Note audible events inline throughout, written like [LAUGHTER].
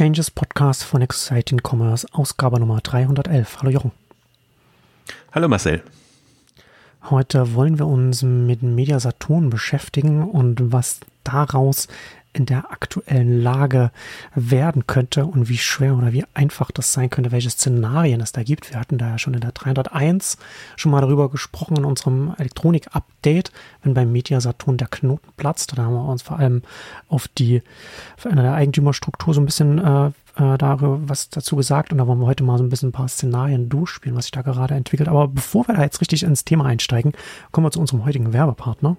Exchanges Podcast von Exciting Commerce, Ausgabe Nummer 311. Hallo Jochen. Hallo Marcel. Heute wollen wir uns mit Media Saturn beschäftigen und was daraus in der aktuellen Lage werden könnte und wie schwer oder wie einfach das sein könnte, welche Szenarien es da gibt. Wir hatten da ja schon in der 301 schon mal darüber gesprochen in unserem Elektronik-Update, wenn beim Media Saturn der Knoten platzt. Da haben wir uns vor allem auf die veränderte Eigentümerstruktur so ein bisschen äh, äh, darüber was dazu gesagt und da wollen wir heute mal so ein bisschen ein paar Szenarien durchspielen, was sich da gerade entwickelt. Aber bevor wir da jetzt richtig ins Thema einsteigen, kommen wir zu unserem heutigen Werbepartner.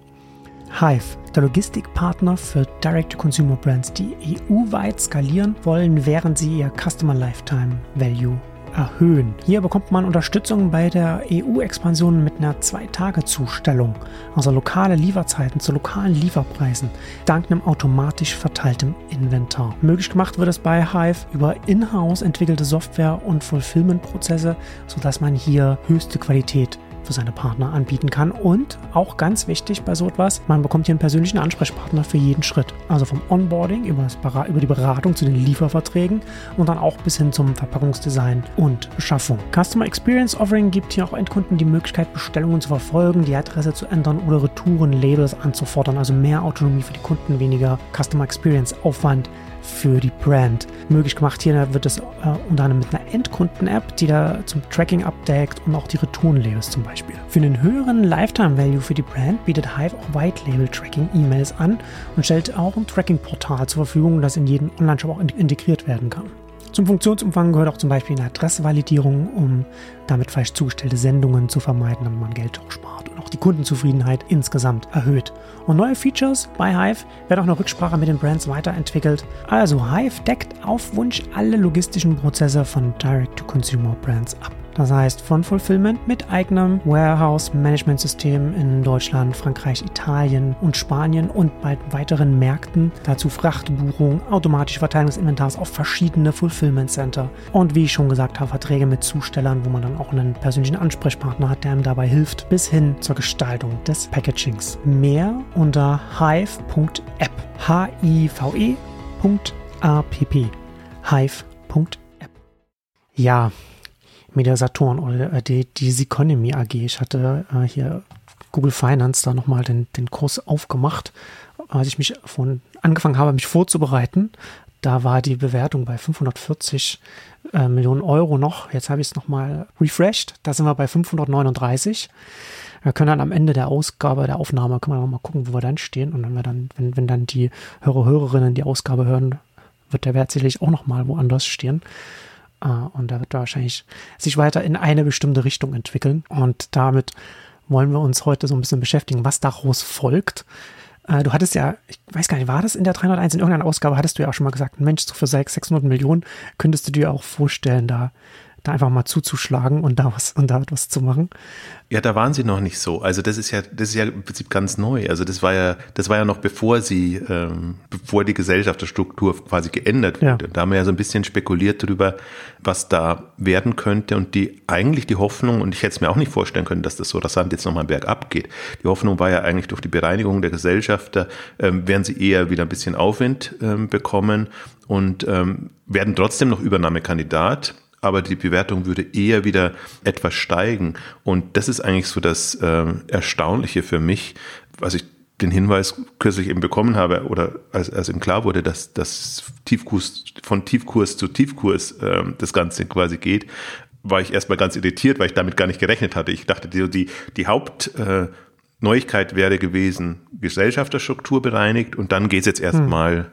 Hive, der Logistikpartner für Direct-to-Consumer-Brands, die EU-weit skalieren wollen, während sie ihr Customer Lifetime Value erhöhen. Hier bekommt man Unterstützung bei der EU-Expansion mit einer Zwei-Tage-Zustellung, also lokale Lieferzeiten zu lokalen Lieferpreisen, dank einem automatisch verteiltem Inventar. Möglich gemacht wird es bei Hive über in-house entwickelte Software und Fulfillment-Prozesse, sodass man hier höchste Qualität für seine Partner anbieten kann. Und auch ganz wichtig bei so etwas, man bekommt hier einen persönlichen Ansprechpartner für jeden Schritt. Also vom Onboarding über, über die Beratung zu den Lieferverträgen und dann auch bis hin zum Verpackungsdesign und Beschaffung. Customer Experience Offering gibt hier auch Endkunden die Möglichkeit, Bestellungen zu verfolgen, die Adresse zu ändern oder Retouren, Labels anzufordern. Also mehr Autonomie für die Kunden, weniger Customer Experience Aufwand für die Brand. Möglich gemacht hier wird es äh, unter anderem mit einer Endkunden-App, die da zum Tracking abdeckt und auch die Retourenlabels zum Beispiel. Für einen höheren Lifetime-Value für die Brand bietet Hive auch White-Label-Tracking-E-Mails an und stellt auch ein Tracking-Portal zur Verfügung, das in jeden Online-Shop auch integriert werden kann. Zum Funktionsumfang gehört auch zum Beispiel eine Adressvalidierung, um damit falsch zugestellte Sendungen zu vermeiden, damit man Geld auch spart und auch die Kundenzufriedenheit insgesamt erhöht. Und neue Features bei Hive werden auch eine Rücksprache mit den Brands weiterentwickelt. Also Hive deckt auf Wunsch alle logistischen Prozesse von Direct-to-Consumer-Brands ab. Das heißt von Fulfillment mit eigenem Warehouse-Management-System in Deutschland, Frankreich, Italien und Spanien und bei weiteren Märkten. Dazu Frachtbuchung, automatische Verteilung auf verschiedene Fulfillment-Center und wie ich schon gesagt habe, Verträge mit Zustellern, wo man dann auch einen persönlichen Ansprechpartner hat, der ihm dabei hilft, bis hin zur Gestaltung des Packagings. Mehr unter hive.app. H-I-V-E.app. Hive.app. Ja, Media Saturn oder äh, die, die Seconomy AG. Ich hatte äh, hier Google Finance da nochmal den, den Kurs aufgemacht, als ich mich von angefangen habe, mich vorzubereiten. Da war die Bewertung bei 540 äh, Millionen Euro noch. Jetzt habe ich es nochmal refreshed. Da sind wir bei 539. Wir können dann am Ende der Ausgabe, der Aufnahme, können wir noch mal gucken, wo wir dann stehen. Und wenn wir dann, wenn, wenn dann die Hörer, Hörerinnen die Ausgabe hören, wird der Wert sicherlich auch noch mal woanders stehen. Uh, und da wird wahrscheinlich sich weiter in eine bestimmte Richtung entwickeln. Und damit wollen wir uns heute so ein bisschen beschäftigen, was daraus folgt. Uh, du hattest ja, ich weiß gar nicht, war das in der 301 in irgendeiner Ausgabe, hattest du ja auch schon mal gesagt, Mensch, so für 600 Millionen könntest du dir auch vorstellen, da da einfach mal zuzuschlagen und da was und da etwas zu machen. Ja, da waren sie noch nicht so. Also das ist ja, das ist ja im Prinzip ganz neu. Also das war ja, das war ja noch bevor sie, ähm, bevor die Gesellschaftsstruktur quasi geändert wurde. Ja. Da haben wir ja so ein bisschen spekuliert darüber, was da werden könnte und die eigentlich die Hoffnung und ich hätte es mir auch nicht vorstellen können, dass das so rasant jetzt nochmal bergab geht. Die Hoffnung war ja eigentlich durch die Bereinigung der Gesellschafter ähm, werden sie eher wieder ein bisschen Aufwind ähm, bekommen und ähm, werden trotzdem noch Übernahmekandidat aber die Bewertung würde eher wieder etwas steigen. Und das ist eigentlich so das äh, Erstaunliche für mich, was ich den Hinweis kürzlich eben bekommen habe oder als, als ihm klar wurde, dass das Tiefkurs von Tiefkurs zu Tiefkurs äh, das Ganze quasi geht, war ich erstmal ganz irritiert, weil ich damit gar nicht gerechnet hatte. Ich dachte, die, die, die Haupt äh, Neuigkeit wäre gewesen, Gesellschafterstruktur bereinigt und dann geht es jetzt erstmal hm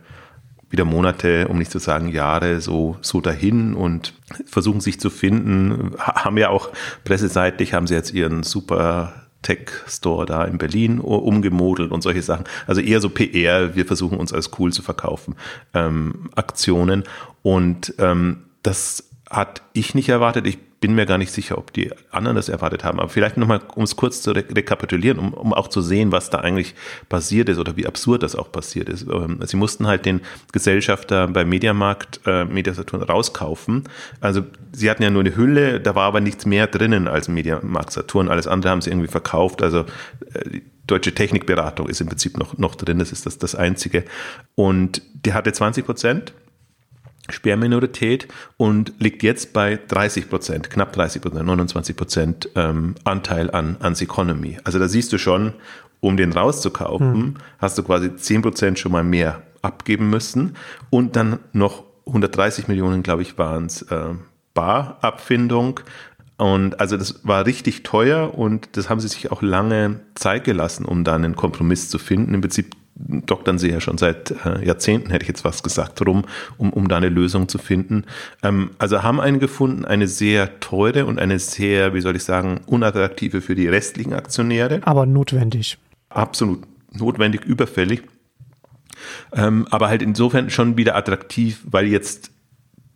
wieder Monate, um nicht zu sagen Jahre, so, so dahin und versuchen sich zu finden. Haben ja auch presseseitlich, haben sie jetzt ihren super Tech-Store da in Berlin umgemodelt und solche Sachen. Also eher so PR, wir versuchen uns als cool zu verkaufen, ähm, Aktionen. Und ähm, das hat ich nicht erwartet. Ich bin mir gar nicht sicher, ob die anderen das erwartet haben. Aber vielleicht nochmal, um es kurz zu rekapitulieren, um, um auch zu sehen, was da eigentlich passiert ist oder wie absurd das auch passiert ist. Ähm, sie mussten halt den Gesellschafter beim Mediamarkt, äh, Mediasaturn rauskaufen. Also sie hatten ja nur eine Hülle, da war aber nichts mehr drinnen als Mediamarkt Saturn. Alles andere haben sie irgendwie verkauft. Also äh, Deutsche Technikberatung ist im Prinzip noch, noch drin, das ist das, das Einzige. Und der hatte 20 Prozent Sperrminorität und liegt jetzt bei 30 Prozent, knapp 30 Prozent, 29 Prozent ähm, Anteil an, an Economy. Also da siehst du schon, um den rauszukaufen, hm. hast du quasi 10 Prozent schon mal mehr abgeben müssen und dann noch 130 Millionen, glaube ich, waren es äh, Barabfindung. Und also das war richtig teuer und das haben sie sich auch lange Zeit gelassen, um da einen Kompromiss zu finden. Im Prinzip doktern sie ja schon seit äh, Jahrzehnten, hätte ich jetzt was gesagt, rum, um, um da eine Lösung zu finden. Ähm, also haben einen gefunden, eine sehr teure und eine sehr, wie soll ich sagen, unattraktive für die restlichen Aktionäre. Aber notwendig. Absolut notwendig, überfällig. Ähm, aber halt insofern schon wieder attraktiv, weil jetzt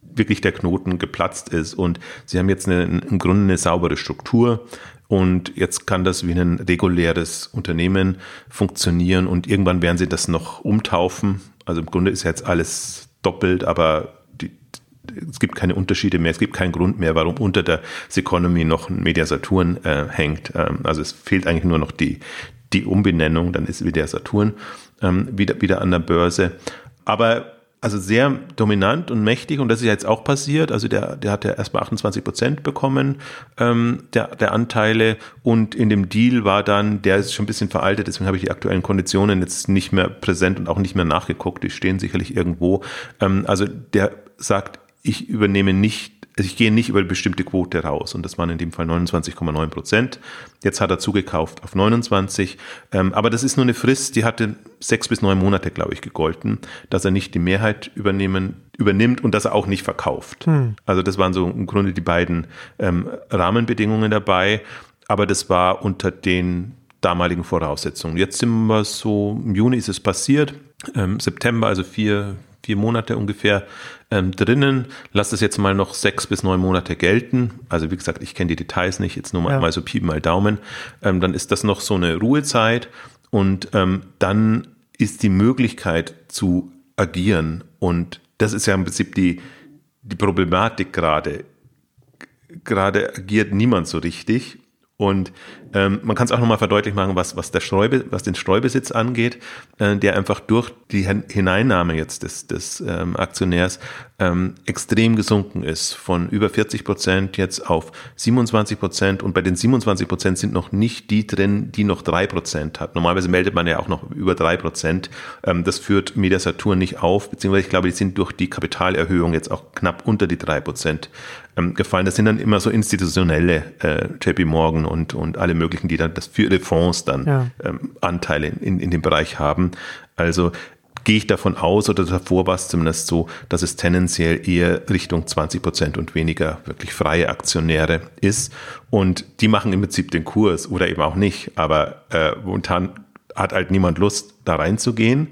wirklich der Knoten geplatzt ist und sie haben jetzt eine, im Grunde eine saubere Struktur. Und jetzt kann das wie ein reguläres Unternehmen funktionieren und irgendwann werden sie das noch umtaufen. Also im Grunde ist jetzt alles doppelt, aber die, es gibt keine Unterschiede mehr, es gibt keinen Grund mehr, warum unter der Seconomy noch ein Media Saturn äh, hängt. Ähm, also es fehlt eigentlich nur noch die, die Umbenennung, dann ist wieder Saturn ähm, wieder, wieder an der Börse. Aber also sehr dominant und mächtig und das ist jetzt auch passiert. Also der, der hat ja erstmal 28 Prozent bekommen, ähm, der, der Anteile und in dem Deal war dann, der ist schon ein bisschen veraltet, deswegen habe ich die aktuellen Konditionen jetzt nicht mehr präsent und auch nicht mehr nachgeguckt, die stehen sicherlich irgendwo. Ähm, also der sagt, ich übernehme nicht also ich gehe nicht über eine bestimmte Quote raus und das waren in dem Fall 29,9 Prozent. Jetzt hat er zugekauft auf 29, ähm, aber das ist nur eine Frist, die hatte sechs bis neun Monate, glaube ich, gegolten, dass er nicht die Mehrheit übernehmen, übernimmt und dass er auch nicht verkauft. Hm. Also das waren so im Grunde die beiden ähm, Rahmenbedingungen dabei, aber das war unter den damaligen Voraussetzungen. Jetzt sind wir so, im Juni ist es passiert, ähm, September, also vier, vier Monate ungefähr ähm, drinnen. Lass das jetzt mal noch sechs bis neun Monate gelten. Also wie gesagt, ich kenne die Details nicht, jetzt nur mal, ja. mal so Pi mal Daumen. Ähm, dann ist das noch so eine Ruhezeit und ähm, dann ist die Möglichkeit zu agieren und das ist ja im Prinzip die, die Problematik gerade. Gerade agiert niemand so richtig und ähm, man kann es auch nochmal verdeutlich machen, was, was, der Streube, was den Streubesitz angeht, äh, der einfach durch die Hineinnahme jetzt des, des ähm, Aktionärs ähm, extrem gesunken ist. Von über 40 Prozent jetzt auf 27 Prozent. Und bei den 27 Prozent sind noch nicht die drin, die noch drei Prozent hat. Normalerweise meldet man ja auch noch über drei Prozent. Ähm, das führt Mediasaturn nicht auf, beziehungsweise ich glaube, die sind durch die Kapitalerhöhung jetzt auch knapp unter die drei Prozent ähm, gefallen. Das sind dann immer so institutionelle äh, JP Morgan und, und alle möglichen, die dann das für ihre Fonds dann ja. ähm, Anteile in, in dem Bereich haben. Also gehe ich davon aus, oder davor war es zumindest so, dass es tendenziell eher Richtung 20 Prozent und weniger wirklich freie Aktionäre ist. Und die machen im Prinzip den Kurs oder eben auch nicht. Aber äh, momentan hat halt niemand Lust, da reinzugehen.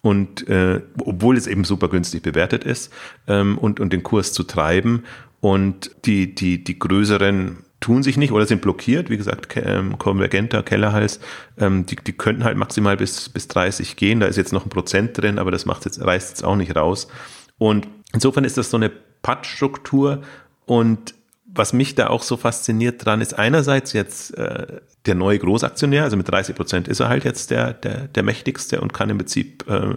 Und äh, obwohl es eben super günstig bewertet ist ähm, und, und den Kurs zu treiben. Und die, die, die größeren tun sich nicht oder sind blockiert. Wie gesagt, ähm, Konvergenter, Kellerhals, ähm, die, die könnten halt maximal bis, bis 30 gehen. Da ist jetzt noch ein Prozent drin, aber das macht jetzt, reißt jetzt auch nicht raus. Und insofern ist das so eine Pattstruktur und was mich da auch so fasziniert dran ist, einerseits jetzt äh, der neue Großaktionär, also mit 30 Prozent ist er halt jetzt der, der, der mächtigste und kann im Prinzip äh,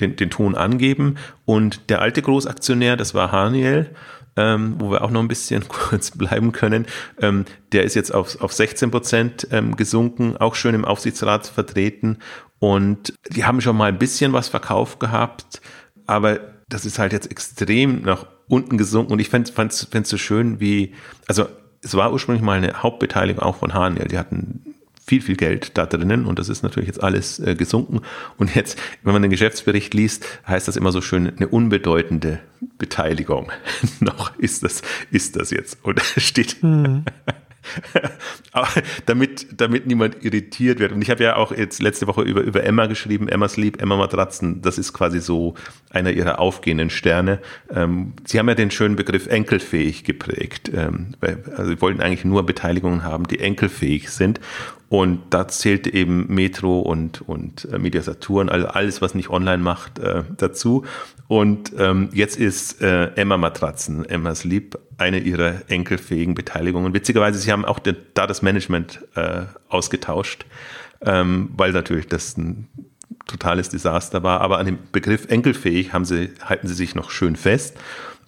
den, den Ton angeben. Und der alte Großaktionär, das war Haniel, ähm, wo wir auch noch ein bisschen [LAUGHS] kurz bleiben können. Ähm, der ist jetzt auf, auf 16 Prozent ähm, gesunken, auch schön im Aufsichtsrat vertreten. Und die haben schon mal ein bisschen was verkauft gehabt, aber das ist halt jetzt extrem nach unten gesunken. Und ich fände es so schön, wie, also es war ursprünglich mal eine Hauptbeteiligung auch von Haniel. Die hatten viel, viel Geld da drinnen und das ist natürlich jetzt alles äh, gesunken. Und jetzt, wenn man den Geschäftsbericht liest, heißt das immer so schön, eine unbedeutende Beteiligung. [LAUGHS] Noch ist das, ist das jetzt. Da [LAUGHS] steht, mhm. Aber damit, damit niemand irritiert wird. Und ich habe ja auch jetzt letzte Woche über, über Emma geschrieben, Emma Sleep, Emma Matratzen. Das ist quasi so einer ihrer aufgehenden Sterne. Ähm, sie haben ja den schönen Begriff enkelfähig geprägt. Ähm, also sie wollten eigentlich nur Beteiligungen haben, die enkelfähig sind. Und da zählt eben Metro und, und äh, Media Saturn, also alles, was nicht online macht, äh, dazu. Und ähm, jetzt ist äh, Emma Matratzen, Emma Sleep, eine ihrer enkelfähigen Beteiligungen. Witzigerweise, sie haben auch den, da das Management äh, ausgetauscht, ähm, weil natürlich das ein totales Desaster war. Aber an dem Begriff enkelfähig haben sie, halten sie sich noch schön fest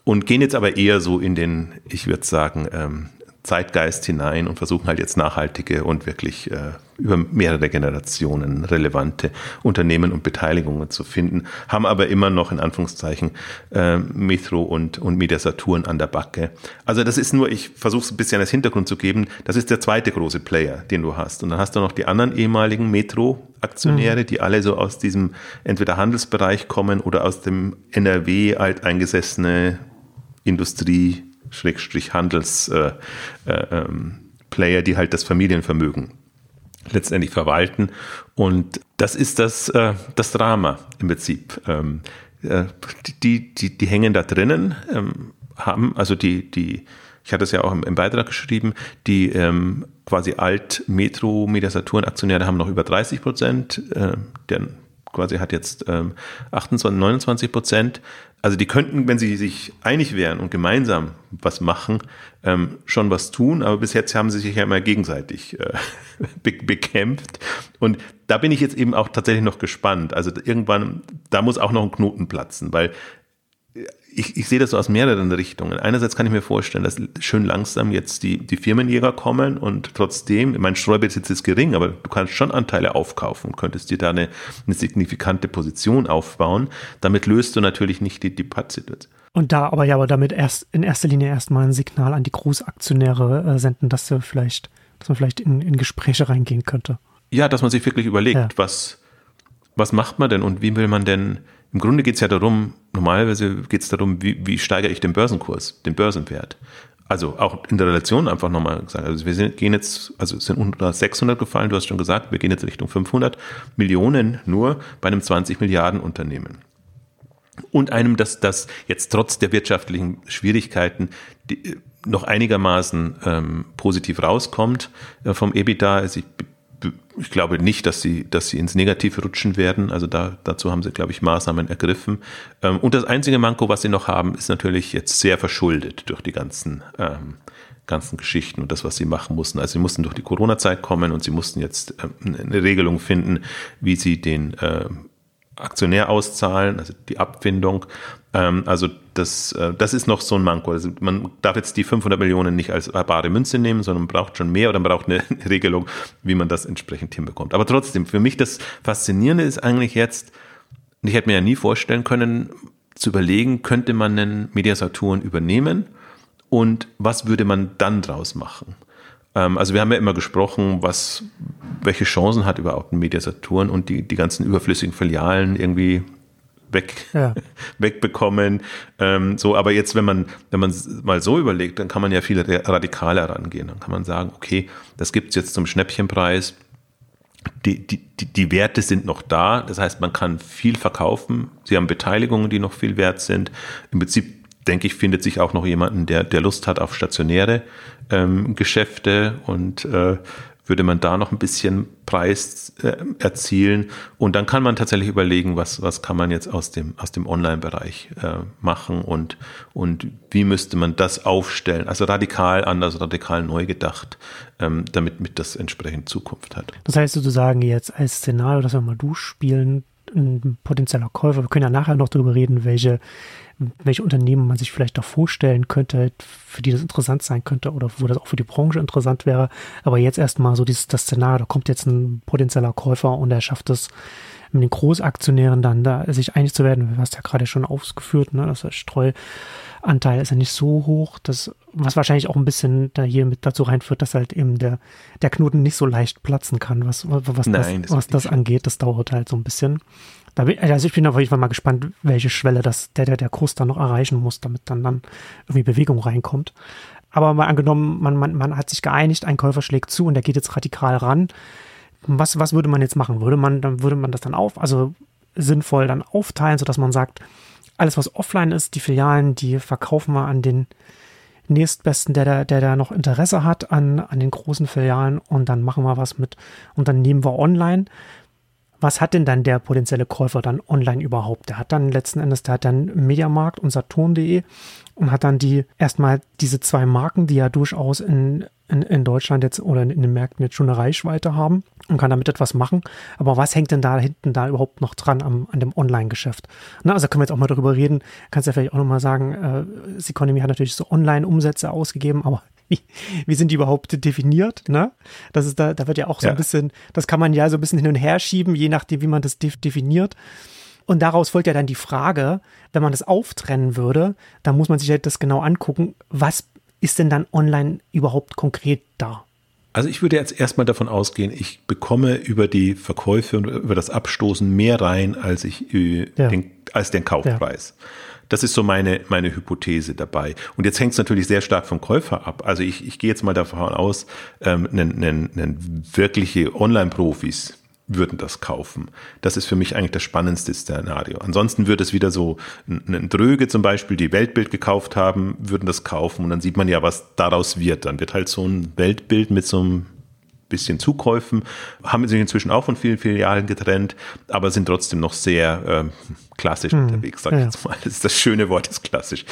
und gehen jetzt aber eher so in den, ich würde sagen, ähm, Zeitgeist hinein und versuchen halt jetzt nachhaltige und wirklich äh, über mehrere Generationen relevante Unternehmen und Beteiligungen zu finden, haben aber immer noch in Anführungszeichen äh, Metro und, und Media Saturn an der Backe. Also das ist nur, ich versuche es ein bisschen als Hintergrund zu geben, das ist der zweite große Player, den du hast. Und dann hast du noch die anderen ehemaligen Metro-Aktionäre, mhm. die alle so aus diesem entweder Handelsbereich kommen oder aus dem NRW alteingesessene Industrie Schrägstrich Handels äh, äh, ähm, die halt das Familienvermögen letztendlich verwalten. Und das ist das, äh, das Drama im Prinzip. Ähm, äh, die, die, die hängen da drinnen, ähm, haben, also die, die, ich hatte es ja auch im, im Beitrag geschrieben, die ähm, quasi Alt-Metro, Mediasaturn Aktionäre haben noch über 30 Prozent, äh, der quasi hat jetzt ähm, 28, 29 Prozent. Also die könnten, wenn sie sich einig wären und gemeinsam was machen, ähm, schon was tun, aber bis jetzt haben sie sich ja immer gegenseitig äh, [LAUGHS] be bekämpft. Und da bin ich jetzt eben auch tatsächlich noch gespannt. Also irgendwann, da muss auch noch ein Knoten platzen, weil ich, ich sehe das so aus mehreren Richtungen. Einerseits kann ich mir vorstellen, dass schön langsam jetzt die, die Firmenjäger kommen und trotzdem, mein Streubesitz ist gering, aber du kannst schon Anteile aufkaufen und könntest dir da eine, eine signifikante Position aufbauen. Damit löst du natürlich nicht die, die Pattsituation. Und da aber ja, aber damit erst in erster Linie erstmal ein Signal an die Großaktionäre äh, senden, dass wir vielleicht, dass man vielleicht in, in Gespräche reingehen könnte. Ja, dass man sich wirklich überlegt, ja. was, was macht man denn und wie will man denn im Grunde geht es ja darum, normalerweise geht es darum, wie, wie steigere ich den Börsenkurs, den Börsenwert. Also auch in der Relation einfach nochmal gesagt. Also wir sind, gehen jetzt, also sind unter 600 gefallen, du hast schon gesagt, wir gehen jetzt Richtung 500 Millionen nur bei einem 20 Milliarden Unternehmen. Und einem, das, das jetzt trotz der wirtschaftlichen Schwierigkeiten die, noch einigermaßen ähm, positiv rauskommt äh, vom EBITDA. Also ich ich glaube nicht, dass sie, dass sie ins Negative rutschen werden. Also da, dazu haben sie, glaube ich, Maßnahmen ergriffen. Ähm, und das einzige Manko, was sie noch haben, ist natürlich jetzt sehr verschuldet durch die ganzen, ähm, ganzen Geschichten und das, was sie machen mussten. Also sie mussten durch die Corona-Zeit kommen und sie mussten jetzt ähm, eine Regelung finden, wie sie den äh, Aktionär auszahlen, also die Abfindung. Ähm, also das, äh, das ist noch so ein Manko. Also man darf jetzt die 500 Millionen nicht als bare Münze nehmen, sondern man braucht schon mehr oder man braucht eine [LAUGHS] Regelung, wie man das entsprechend hinbekommt. Aber trotzdem, für mich das Faszinierende ist eigentlich jetzt, ich hätte mir ja nie vorstellen können, zu überlegen, könnte man einen Mediasaturn übernehmen und was würde man dann draus machen? Ähm, also wir haben ja immer gesprochen, was, welche Chancen hat überhaupt ein Mediasaturn und die, die ganzen überflüssigen Filialen irgendwie weg, ja. [LAUGHS] wegbekommen. Ähm, so, aber jetzt, wenn man, wenn man mal so überlegt, dann kann man ja viel radikaler rangehen. Dann kann man sagen, okay, das gibt's jetzt zum Schnäppchenpreis. Die, die, die, die Werte sind noch da. Das heißt, man kann viel verkaufen. Sie haben Beteiligungen, die noch viel wert sind. Im Prinzip denke ich, findet sich auch noch jemanden, der, der Lust hat auf stationäre ähm, Geschäfte und äh, würde man da noch ein bisschen Preis äh, erzielen und dann kann man tatsächlich überlegen, was, was kann man jetzt aus dem, aus dem Online-Bereich äh, machen und, und wie müsste man das aufstellen, also radikal anders, radikal neu gedacht, ähm, damit mit das entsprechend Zukunft hat. Das heißt sozusagen jetzt als Szenario, dass wir mal durchspielen, ein potenzieller Käufer, wir können ja nachher noch darüber reden, welche welche Unternehmen man sich vielleicht da vorstellen könnte, für die das interessant sein könnte oder wo das auch für die Branche interessant wäre. Aber jetzt erstmal so dieses das Szenario, da kommt jetzt ein potenzieller Käufer und er schafft es mit den Großaktionären dann da sich einig zu werden. Du hast ja gerade schon ausgeführt, ne, dass der Streuanteil ist ja nicht so hoch, das, was wahrscheinlich auch ein bisschen da hier mit dazu reinführt, dass halt eben der, der Knoten nicht so leicht platzen kann, was, was, Nein, das, das was das angeht. Das dauert halt so ein bisschen. Bin, also ich bin auf jeden Fall mal gespannt, welche Schwelle das, der, der, der Kurs dann noch erreichen muss, damit dann, dann irgendwie Bewegung reinkommt. Aber mal angenommen, man, man, man hat sich geeinigt, ein Käufer schlägt zu und der geht jetzt radikal ran. Was, was würde man jetzt machen? Würde man, dann würde man das dann auf, also sinnvoll dann aufteilen, sodass man sagt, alles, was offline ist, die Filialen, die verkaufen wir an den nächstbesten, der, der, der da noch Interesse hat an, an den großen Filialen und dann machen wir was mit und dann nehmen wir online was hat denn dann der potenzielle Käufer dann online überhaupt? Der hat dann letzten Endes, der hat dann Mediamarkt und Saturn.de und hat dann die erstmal diese zwei Marken, die ja durchaus in, in, in Deutschland jetzt oder in, in den Märkten jetzt schon eine Reichweite haben und kann damit etwas machen. Aber was hängt denn da hinten da überhaupt noch dran am, an dem Online-Geschäft? Also können wir jetzt auch mal darüber reden. Kannst ja vielleicht auch nochmal sagen, äh, Economy hat natürlich so Online-Umsätze ausgegeben, aber [LAUGHS] wie, wie sind die überhaupt definiert? Ne? Das ist da, da wird ja auch so ja. ein bisschen, das kann man ja so ein bisschen hin und her schieben, je nachdem, wie man das definiert. Und daraus folgt ja dann die Frage, wenn man das auftrennen würde, dann muss man sich halt das genau angucken, was ist denn dann online überhaupt konkret da? Also ich würde jetzt erstmal davon ausgehen, ich bekomme über die Verkäufe und über das Abstoßen mehr rein, als ich äh, ja. den, als den Kaufpreis. Ja. Das ist so meine, meine Hypothese dabei. Und jetzt hängt es natürlich sehr stark vom Käufer ab. Also ich, ich gehe jetzt mal davon aus, ähm, nen, nen, nen wirkliche Online-Profis, würden das kaufen. Das ist für mich eigentlich das spannendste Szenario. Ansonsten würde es wieder so ein Dröge zum Beispiel, die Weltbild gekauft haben, würden das kaufen und dann sieht man ja, was daraus wird. Dann wird halt so ein Weltbild mit so einem bisschen Zukäufen, haben sich inzwischen auch von vielen Filialen getrennt, aber sind trotzdem noch sehr äh, klassisch mhm. unterwegs, sag ich ja. jetzt mal. Das ist das schöne Wort, ist klassisch.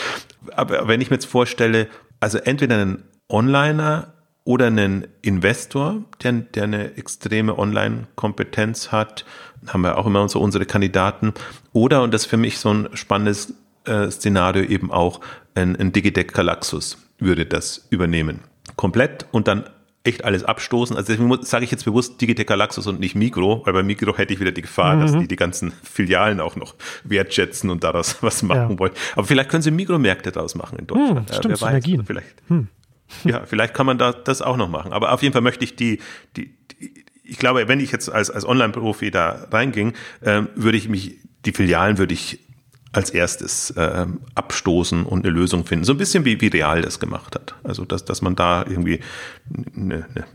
Aber wenn ich mir jetzt vorstelle, also entweder einen Onliner oder einen Investor, der, der eine extreme Online-Kompetenz hat, haben wir auch immer so unsere Kandidaten, oder, und das ist für mich so ein spannendes äh, Szenario, eben auch ein, ein Digitec Galaxus würde das übernehmen. Komplett und dann echt alles abstoßen. Also deswegen sage ich jetzt bewusst Digitec Galaxus und nicht Mikro, weil bei Mikro hätte ich wieder die Gefahr, mhm. dass die die ganzen Filialen auch noch wertschätzen und daraus [LAUGHS] was machen ja. wollen. Aber vielleicht können sie Mikromärkte daraus machen in Deutschland. Hm, stimmt, ja, also vielleicht. Hm. Ja, vielleicht kann man da, das auch noch machen. Aber auf jeden Fall möchte ich die, die, die ich glaube, wenn ich jetzt als, als Online-Profi da reinging, ähm, würde ich mich, die Filialen würde ich als erstes ähm, abstoßen und eine Lösung finden. So ein bisschen wie, wie Real das gemacht hat. Also, dass, dass man da irgendwie eine, eine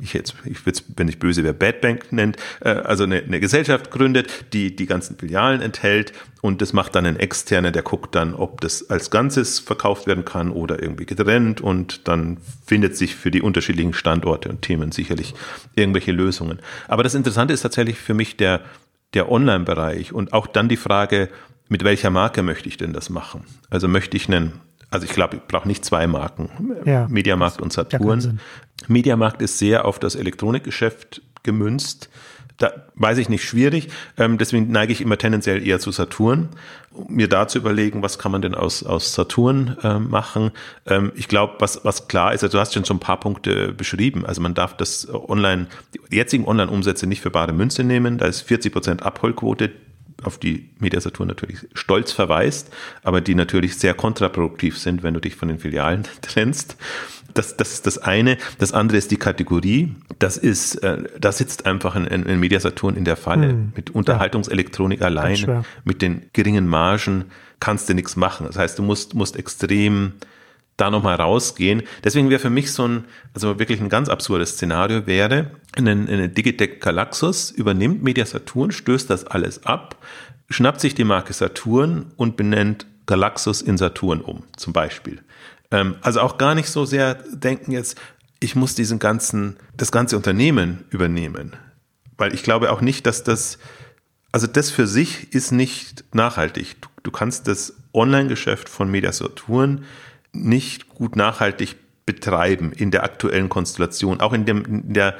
ich jetzt, ich würde wenn ich böse wäre, Bad Bank nennt, äh, also eine, eine Gesellschaft gründet, die die ganzen Filialen enthält und das macht dann ein Externer, der guckt dann, ob das als Ganzes verkauft werden kann oder irgendwie getrennt und dann findet sich für die unterschiedlichen Standorte und Themen sicherlich irgendwelche Lösungen. Aber das Interessante ist tatsächlich für mich der, der Online-Bereich und auch dann die Frage, mit welcher Marke möchte ich denn das machen? Also möchte ich einen also ich glaube, ich brauche nicht zwei Marken, ja, Mediamarkt und Saturn. Mediamarkt ist sehr auf das Elektronikgeschäft gemünzt. Da weiß ich nicht, schwierig. Ähm, deswegen neige ich immer tendenziell eher zu Saturn, um mir da zu überlegen, was kann man denn aus, aus Saturn äh, machen. Ähm, ich glaube, was, was klar ist, also du hast schon so ein paar Punkte beschrieben. Also man darf das Online, die jetzigen Online-Umsätze nicht für bare Münze nehmen. Da ist 40 Prozent Abholquote auf die Mediasaturn natürlich stolz verweist, aber die natürlich sehr kontraproduktiv sind, wenn du dich von den Filialen [LAUGHS] trennst. Das, das ist das eine. Das andere ist die Kategorie. Das ist, äh, da sitzt einfach ein, ein Mediasaturn in der Falle. Hm. Mit Unterhaltungselektronik ja. allein, mit den geringen Margen kannst du nichts machen. Das heißt, du musst, musst extrem da nochmal rausgehen. Deswegen wäre für mich so ein, also wirklich ein ganz absurdes Szenario wäre, eine, eine Digitec Galaxus übernimmt Media Saturn, stößt das alles ab, schnappt sich die Marke Saturn und benennt Galaxus in Saturn um, zum Beispiel. Ähm, also auch gar nicht so sehr denken jetzt, ich muss diesen ganzen, das ganze Unternehmen übernehmen. Weil ich glaube auch nicht, dass das, also das für sich ist nicht nachhaltig. Du, du kannst das Online-Geschäft von Media Saturn nicht gut nachhaltig betreiben in der aktuellen Konstellation, auch in dem, in der,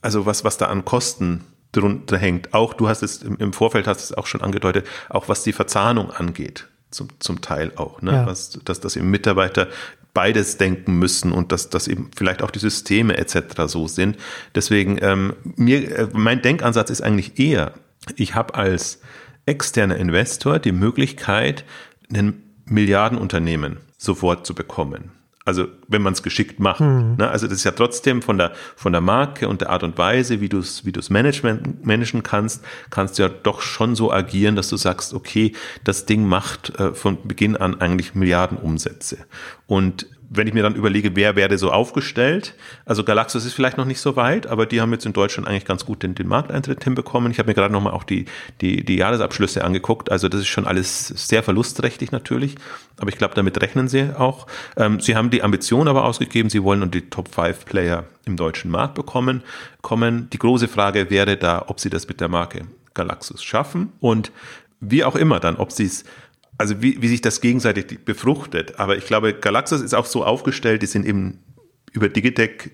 also was, was da an Kosten drunter hängt. Auch du hast es im Vorfeld hast es auch schon angedeutet, auch was die Verzahnung angeht, zum, zum Teil auch, ne? Ja. Was, dass, dass eben Mitarbeiter beides denken müssen und dass, dass eben vielleicht auch die Systeme etc. so sind. Deswegen, ähm, mir, äh, mein Denkansatz ist eigentlich eher, ich habe als externer Investor die Möglichkeit, einen Milliardenunternehmen sofort zu bekommen. Also wenn man es geschickt macht. Mhm. Ne? Also das ist ja trotzdem von der, von der Marke und der Art und Weise, wie du es wie du's Management, managen kannst, kannst du ja doch schon so agieren, dass du sagst, okay, das Ding macht äh, von Beginn an eigentlich Milliardenumsätze. Und wenn ich mir dann überlege, wer werde so aufgestellt, also Galaxus ist vielleicht noch nicht so weit, aber die haben jetzt in Deutschland eigentlich ganz gut den, den Markteintritt hinbekommen. Ich habe mir gerade nochmal auch die, die, die Jahresabschlüsse angeguckt. Also das ist schon alles sehr verlustträchtig natürlich, aber ich glaube, damit rechnen sie auch. Ähm, sie haben die Ambition aber ausgegeben, sie wollen und die Top 5 Player im deutschen Markt bekommen. Kommen. Die große Frage wäre da, ob sie das mit der Marke Galaxus schaffen und wie auch immer dann, ob sie es also wie, wie sich das gegenseitig befruchtet. Aber ich glaube, Galaxus ist auch so aufgestellt, die sind eben über Digitec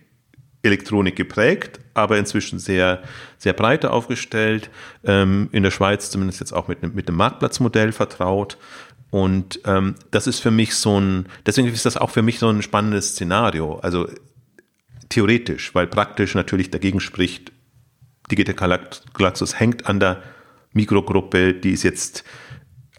Elektronik geprägt, aber inzwischen sehr, sehr breiter aufgestellt. Ähm, in der Schweiz zumindest jetzt auch mit, mit dem Marktplatzmodell vertraut. Und ähm, das ist für mich so ein, deswegen ist das auch für mich so ein spannendes Szenario. Also theoretisch, weil praktisch natürlich dagegen spricht, Digital Galaxus hängt an der Mikrogruppe, die ist jetzt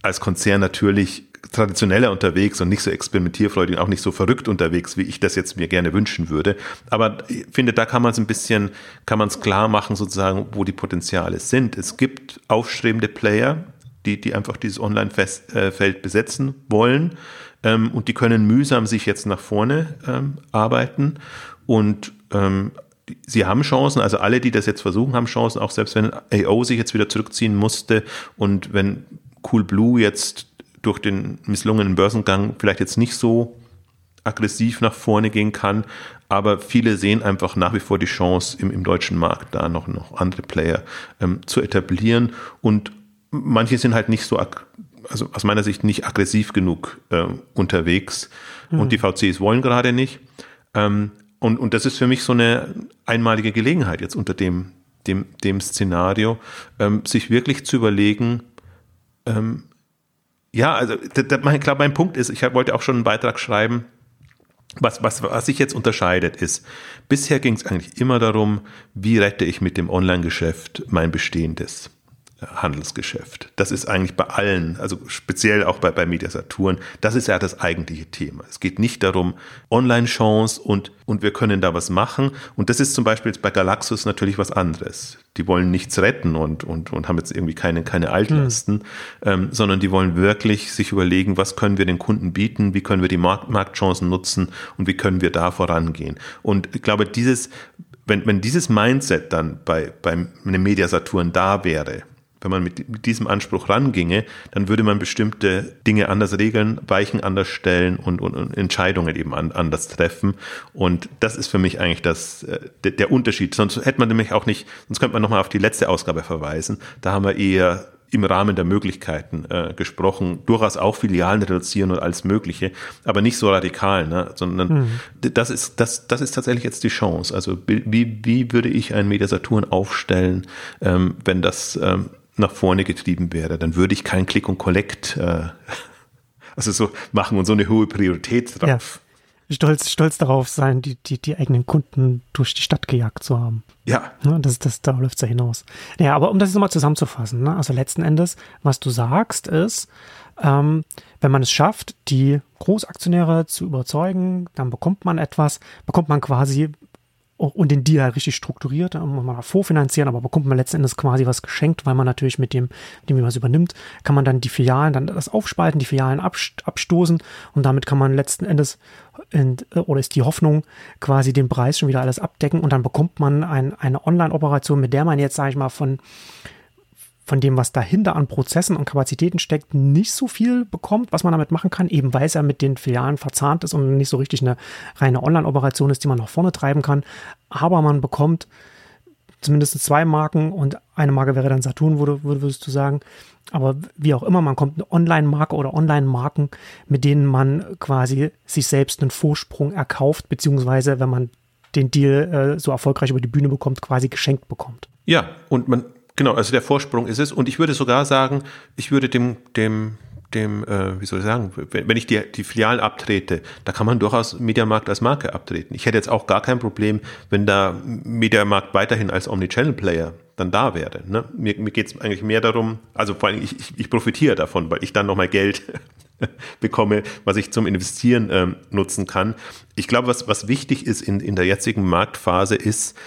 als Konzern natürlich traditioneller unterwegs und nicht so experimentierfreudig und auch nicht so verrückt unterwegs, wie ich das jetzt mir gerne wünschen würde. Aber ich finde, da kann man es ein bisschen, kann man es klar machen, sozusagen, wo die Potenziale sind. Es gibt aufstrebende Player, die, die einfach dieses Online-Feld äh, besetzen wollen. Ähm, und die können mühsam sich jetzt nach vorne ähm, arbeiten. Und ähm, sie haben Chancen, also alle, die das jetzt versuchen, haben Chancen, auch selbst wenn AO sich jetzt wieder zurückziehen musste und wenn Cool Blue jetzt durch den misslungenen Börsengang vielleicht jetzt nicht so aggressiv nach vorne gehen kann, aber viele sehen einfach nach wie vor die Chance im, im deutschen Markt da noch, noch andere Player ähm, zu etablieren und manche sind halt nicht so, also aus meiner Sicht nicht aggressiv genug äh, unterwegs mhm. und die VCs wollen gerade nicht. Ähm, und, und das ist für mich so eine einmalige Gelegenheit jetzt unter dem, dem, dem Szenario, ähm, sich wirklich zu überlegen, ähm, ja, also ich glaube, mein Punkt ist, ich wollte auch schon einen Beitrag schreiben, was, was, was sich jetzt unterscheidet, ist, bisher ging es eigentlich immer darum, wie rette ich mit dem Online-Geschäft mein Bestehendes. Handelsgeschäft. Das ist eigentlich bei allen, also speziell auch bei, bei Mediasaturn, das ist ja das eigentliche Thema. Es geht nicht darum, Online-Chance und, und wir können da was machen. Und das ist zum Beispiel jetzt bei Galaxus natürlich was anderes. Die wollen nichts retten und, und, und haben jetzt irgendwie keine, keine Altlasten, mhm. ähm, sondern die wollen wirklich sich überlegen, was können wir den Kunden bieten, wie können wir die Markt Marktchancen nutzen und wie können wir da vorangehen. Und ich glaube, dieses, wenn, wenn dieses Mindset dann bei, bei einem Mediasaturn da wäre, wenn man mit, diesem Anspruch ranginge, dann würde man bestimmte Dinge anders regeln, Weichen anders stellen und, und, und Entscheidungen eben an, anders treffen. Und das ist für mich eigentlich das, äh, der, der Unterschied. Sonst hätte man nämlich auch nicht, sonst könnte man nochmal auf die letzte Ausgabe verweisen. Da haben wir eher im Rahmen der Möglichkeiten äh, gesprochen, durchaus auch Filialen reduzieren und alles Mögliche, aber nicht so radikal, ne? sondern mhm. das ist das das ist tatsächlich jetzt die Chance. Also wie wie würde ich einen Mediasaturn aufstellen, ähm, wenn das ähm, nach vorne getrieben wäre, dann würde ich kein Click und Collect äh, [LAUGHS] also so machen und so eine hohe Priorität drauf. Ja. Stolz, stolz darauf sein, die, die, die eigenen Kunden durch die Stadt gejagt zu haben. Ja. Ne, das, das, da läuft es ja hinaus. Ja, aber um das jetzt nochmal zusammenzufassen, ne? also letzten Endes, was du sagst, ist, ähm, wenn man es schafft, die Großaktionäre zu überzeugen, dann bekommt man etwas, bekommt man quasi und den Deal halt richtig strukturiert, da muss man vorfinanzieren, aber bekommt man letzten Endes quasi was geschenkt, weil man natürlich mit dem, mit dem, man es übernimmt, kann man dann die Filialen, dann das aufspalten, die Filialen abstoßen und damit kann man letzten Endes, in, oder ist die Hoffnung, quasi den Preis schon wieder alles abdecken und dann bekommt man ein, eine Online-Operation, mit der man jetzt, sage ich mal, von von dem, was dahinter an Prozessen und Kapazitäten steckt, nicht so viel bekommt, was man damit machen kann, eben weil es ja mit den Filialen verzahnt ist und nicht so richtig eine reine Online-Operation ist, die man nach vorne treiben kann. Aber man bekommt zumindest zwei Marken und eine Marke wäre dann Saturn, würde, würdest du sagen. Aber wie auch immer, man kommt eine Online-Marke oder Online-Marken, mit denen man quasi sich selbst einen Vorsprung erkauft, beziehungsweise wenn man den Deal äh, so erfolgreich über die Bühne bekommt, quasi geschenkt bekommt. Ja, und man Genau, also der Vorsprung ist es. Und ich würde sogar sagen, ich würde dem, dem, dem, äh, wie soll ich sagen, wenn ich die, die Filialen abtrete, da kann man durchaus Mediamarkt als Marke abtreten. Ich hätte jetzt auch gar kein Problem, wenn da Mediamarkt weiterhin als Omnichannel-Player dann da wäre. Ne? Mir, mir geht es eigentlich mehr darum, also vor allem ich, ich, ich profitiere davon, weil ich dann nochmal Geld [LAUGHS] bekomme, was ich zum Investieren ähm, nutzen kann. Ich glaube, was, was wichtig ist in, in der jetzigen Marktphase, ist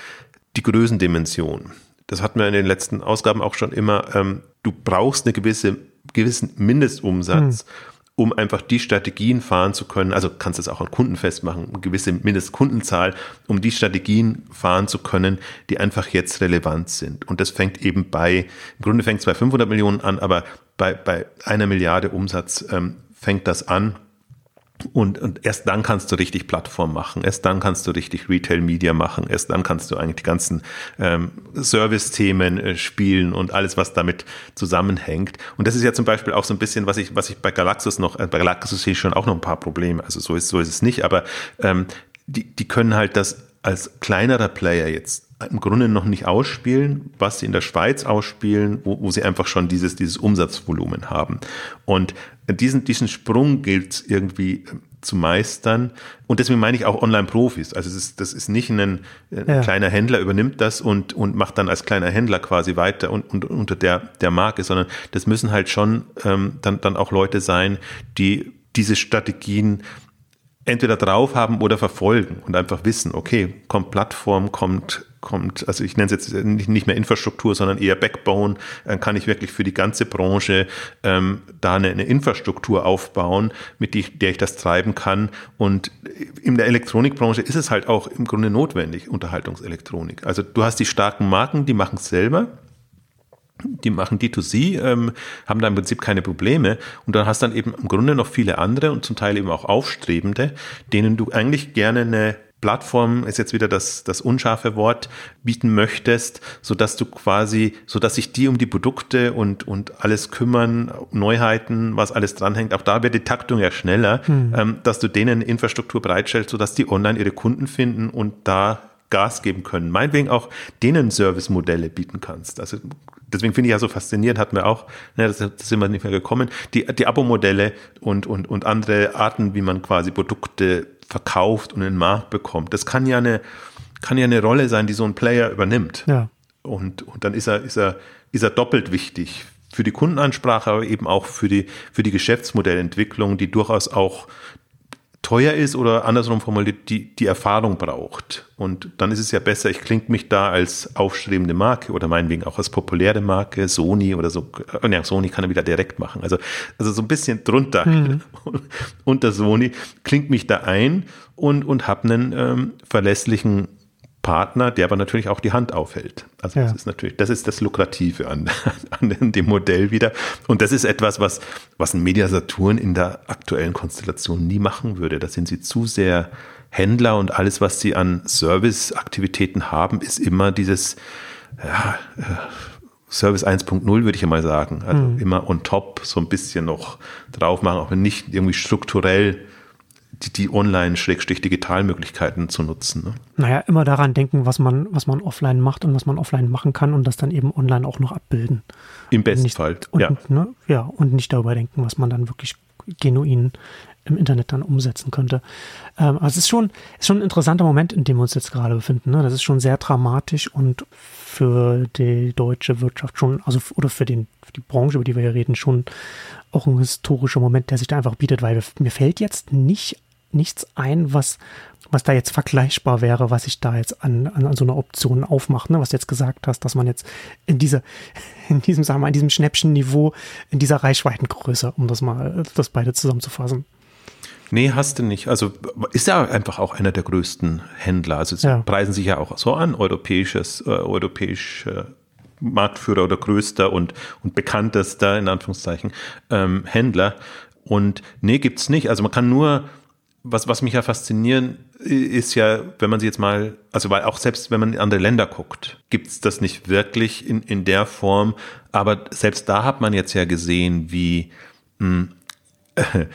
die Größendimension das hatten wir in den letzten Ausgaben auch schon immer, ähm, du brauchst eine gewisse, gewissen Mindestumsatz, mhm. um einfach die Strategien fahren zu können. Also kannst du es auch an Kunden festmachen, eine gewisse Mindestkundenzahl, um die Strategien fahren zu können, die einfach jetzt relevant sind. Und das fängt eben bei, im Grunde fängt es bei 500 Millionen an, aber bei, bei einer Milliarde Umsatz ähm, fängt das an und, und erst dann kannst du richtig Plattform machen, erst dann kannst du richtig Retail-Media machen, erst dann kannst du eigentlich die ganzen ähm, Service-Themen äh, spielen und alles, was damit zusammenhängt. Und das ist ja zum Beispiel auch so ein bisschen, was ich, was ich bei Galaxus noch, äh, bei Galaxus sehe ich schon auch noch ein paar Probleme. Also so ist, so ist es nicht, aber ähm, die, die können halt das als kleinerer Player jetzt im Grunde noch nicht ausspielen, was sie in der Schweiz ausspielen, wo, wo sie einfach schon dieses, dieses Umsatzvolumen haben. Und diesen, diesen Sprung gilt es irgendwie ähm, zu meistern. Und deswegen meine ich auch Online-Profis. Also es ist, das ist nicht ein, ein ja. kleiner Händler übernimmt das und, und macht dann als kleiner Händler quasi weiter und, und unter der, der Marke, sondern das müssen halt schon ähm, dann, dann auch Leute sein, die diese Strategien entweder drauf haben oder verfolgen und einfach wissen, okay, kommt Plattform, kommt, kommt, also ich nenne es jetzt nicht mehr Infrastruktur, sondern eher Backbone, dann kann ich wirklich für die ganze Branche ähm, da eine, eine Infrastruktur aufbauen, mit die, der ich das treiben kann. Und in der Elektronikbranche ist es halt auch im Grunde notwendig, Unterhaltungselektronik. Also du hast die starken Marken, die machen es selber die machen D2C, ähm, haben da im Prinzip keine Probleme. Und dann hast dann eben im Grunde noch viele andere und zum Teil eben auch Aufstrebende, denen du eigentlich gerne eine Plattform ist jetzt wieder das, das unscharfe Wort, bieten möchtest, so dass du quasi, so dass sich die um die Produkte und, und alles kümmern, Neuheiten, was alles dranhängt. Auch da wird die Taktung ja schneller, hm. ähm, dass du denen Infrastruktur bereitstellst, so dass die online ihre Kunden finden und da Gas geben können. Meinetwegen auch denen Service-Modelle bieten kannst. Also deswegen finde ich ja so faszinierend, hatten wir auch, ne, das, das sind wir nicht mehr gekommen, die, die Abo-Modelle und, und, und andere Arten, wie man quasi Produkte verkauft und in den Markt bekommt. Das kann ja eine, kann ja eine Rolle sein, die so ein Player übernimmt. Ja. Und, und dann ist er, ist er, ist er doppelt wichtig für die Kundenansprache, aber eben auch für die, für die Geschäftsmodellentwicklung, die durchaus auch teuer ist oder andersrum formuliert, die, die Erfahrung braucht. Und dann ist es ja besser, ich klinge mich da als aufstrebende Marke oder meinetwegen auch als populäre Marke, Sony oder so. Und ja, Sony kann er wieder direkt machen. Also, also so ein bisschen drunter mhm. [LAUGHS] unter Sony, klingt mich da ein und, und habe einen ähm, verlässlichen Partner, der aber natürlich auch die Hand aufhält. Also ja. das ist natürlich, das ist das Lukrative an, [LAUGHS] an dem Modell wieder. Und das ist etwas, was, was ein Mediasaturn in der aktuellen Konstellation nie machen würde. Da sind sie zu sehr Händler und alles, was sie an Serviceaktivitäten haben, ist immer dieses, ja, äh, Service 1.0 würde ich ja mal sagen. Also mhm. immer on top so ein bisschen noch drauf machen, auch wenn nicht irgendwie strukturell die, die Online-Digital-Möglichkeiten zu nutzen. Ne? Naja, immer daran denken, was man, was man offline macht und was man offline machen kann und das dann eben online auch noch abbilden. Im besten nicht, Fall, und, ja. Ne, ja. Und nicht darüber denken, was man dann wirklich genuin im Internet dann umsetzen könnte. Ähm, also es ist schon, ist schon ein interessanter Moment, in dem wir uns jetzt gerade befinden. Ne? Das ist schon sehr dramatisch und für die deutsche Wirtschaft schon, also oder für, den, für die Branche, über die wir hier reden, schon auch ein historischer Moment, der sich da einfach bietet, weil mir fällt jetzt nicht nichts ein, was, was da jetzt vergleichbar wäre, was ich da jetzt an, an, an so einer Option aufmache, ne? was du jetzt gesagt hast, dass man jetzt in dieser, [LAUGHS] in diesem, sagen wir mal, in diesem Schnäppchenniveau, in dieser Reichweitengröße, um das mal, das beide zusammenzufassen. Nee, hast du nicht. Also ist ja einfach auch einer der größten Händler. Also sie ja. preisen sich ja auch so an, europäisches, äh, europäischer Marktführer oder größter und, und bekanntester, in Anführungszeichen, ähm, Händler. Und nee, gibt's nicht. Also man kann nur was, was mich ja faszinieren, ist ja, wenn man sie jetzt mal, also weil auch selbst wenn man in andere Länder guckt, gibt's das nicht wirklich in, in der Form. Aber selbst da hat man jetzt ja gesehen, wie mh, [LAUGHS] äh,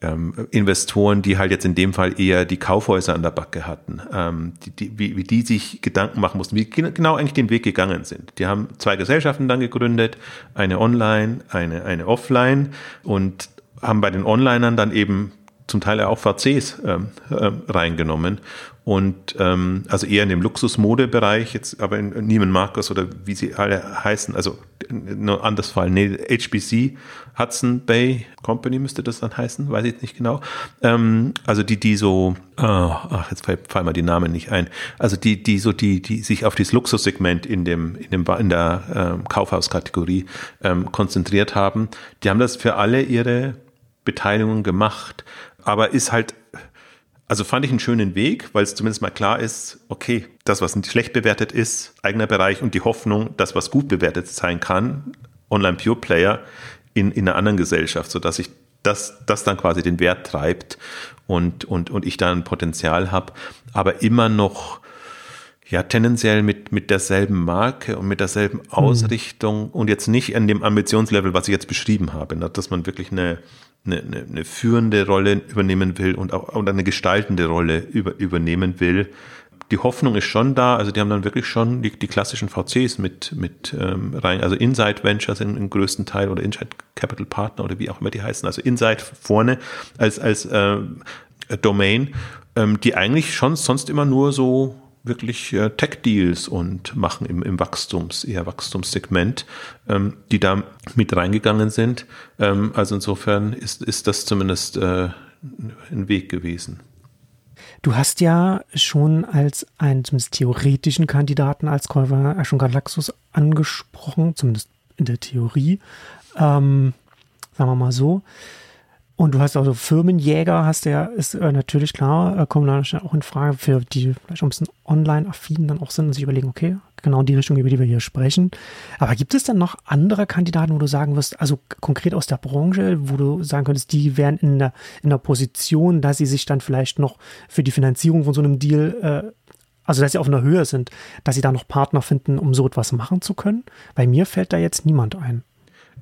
ähm, Investoren, die halt jetzt in dem Fall eher die Kaufhäuser an der Backe hatten, ähm, die, die, wie, wie die sich Gedanken machen mussten, wie genau eigentlich den Weg gegangen sind. Die haben zwei Gesellschaften dann gegründet, eine Online, eine, eine Offline und haben bei den Onlinern dann eben zum Teil auch VCs ähm, äh, reingenommen. Und ähm, also eher in dem Luxusmodebereich, jetzt aber in Neiman Marcus oder wie sie alle heißen, also nur anders fallen, nee, HBC, Hudson Bay Company müsste das dann heißen, weiß ich nicht genau. Ähm, also die, die so, oh, ach, jetzt fallen mir die Namen nicht ein, also die, die so, die, die sich auf dieses Luxussegment in dem, in dem, in der ähm, Kaufhauskategorie ähm, konzentriert haben, die haben das für alle ihre Beteiligungen gemacht aber ist halt, also fand ich einen schönen Weg, weil es zumindest mal klar ist, okay, das, was nicht schlecht bewertet ist, eigener Bereich und die Hoffnung, das, was gut bewertet sein kann, Online Pure Player in, in einer anderen Gesellschaft, sodass ich das, das dann quasi den Wert treibt und, und, und ich da ein Potenzial habe, aber immer noch ja tendenziell mit, mit derselben Marke und mit derselben mhm. Ausrichtung mhm. und jetzt nicht an dem Ambitionslevel, was ich jetzt beschrieben habe, ne, dass man wirklich eine, eine, eine, eine führende Rolle übernehmen will und auch und eine gestaltende Rolle über, übernehmen will. Die Hoffnung ist schon da, also die haben dann wirklich schon die, die klassischen VCs mit, mit ähm, rein, also Inside Ventures im, im größten Teil oder Inside Capital Partner oder wie auch immer die heißen, also Inside vorne als, als äh, Domain, ähm, die eigentlich schon sonst immer nur so wirklich äh, Tech-Deals und machen im, im Wachstums, eher Wachstumssegment, ähm, die da mit reingegangen sind. Ähm, also insofern ist, ist das zumindest äh, ein Weg gewesen. Du hast ja schon als einen zumindest theoretischen Kandidaten als Käufer schon Galaxus angesprochen, zumindest in der Theorie. Ähm, sagen wir mal so. Und du hast also Firmenjäger, hast ja, ist äh, natürlich klar, äh, kommen dann auch in Frage für die vielleicht auch ein bisschen online-affin dann auch sind und sich überlegen, okay, genau die Richtung, über die wir hier sprechen. Aber gibt es dann noch andere Kandidaten, wo du sagen wirst, also konkret aus der Branche, wo du sagen könntest, die wären in der, in der Position, dass sie sich dann vielleicht noch für die Finanzierung von so einem Deal äh, also dass sie auf einer Höhe sind, dass sie da noch Partner finden, um so etwas machen zu können. Bei mir fällt da jetzt niemand ein.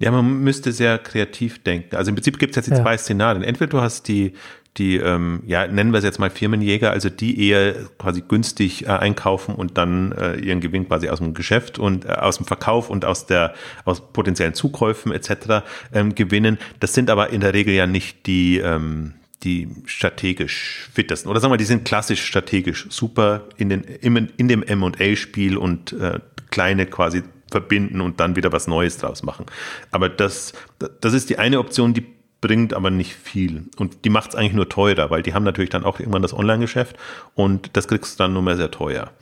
Ja, man müsste sehr kreativ denken. Also im Prinzip gibt es jetzt die ja. zwei Szenarien. Entweder du hast die, die, ähm, ja, nennen wir es jetzt mal Firmenjäger, also die eher quasi günstig äh, einkaufen und dann äh, ihren Gewinn quasi aus dem Geschäft und äh, aus dem Verkauf und aus der, aus potenziellen Zukäufen etc. Ähm, gewinnen. Das sind aber in der Regel ja nicht die, ähm, die strategisch fittesten. Oder sagen wir, die sind klassisch strategisch super in, den, in, in dem M&A-Spiel und äh, kleine quasi verbinden und dann wieder was Neues draus machen. Aber das, das ist die eine Option, die bringt aber nicht viel. Und die macht es eigentlich nur teurer, weil die haben natürlich dann auch irgendwann das Online-Geschäft und das kriegst du dann nur mehr sehr teuer.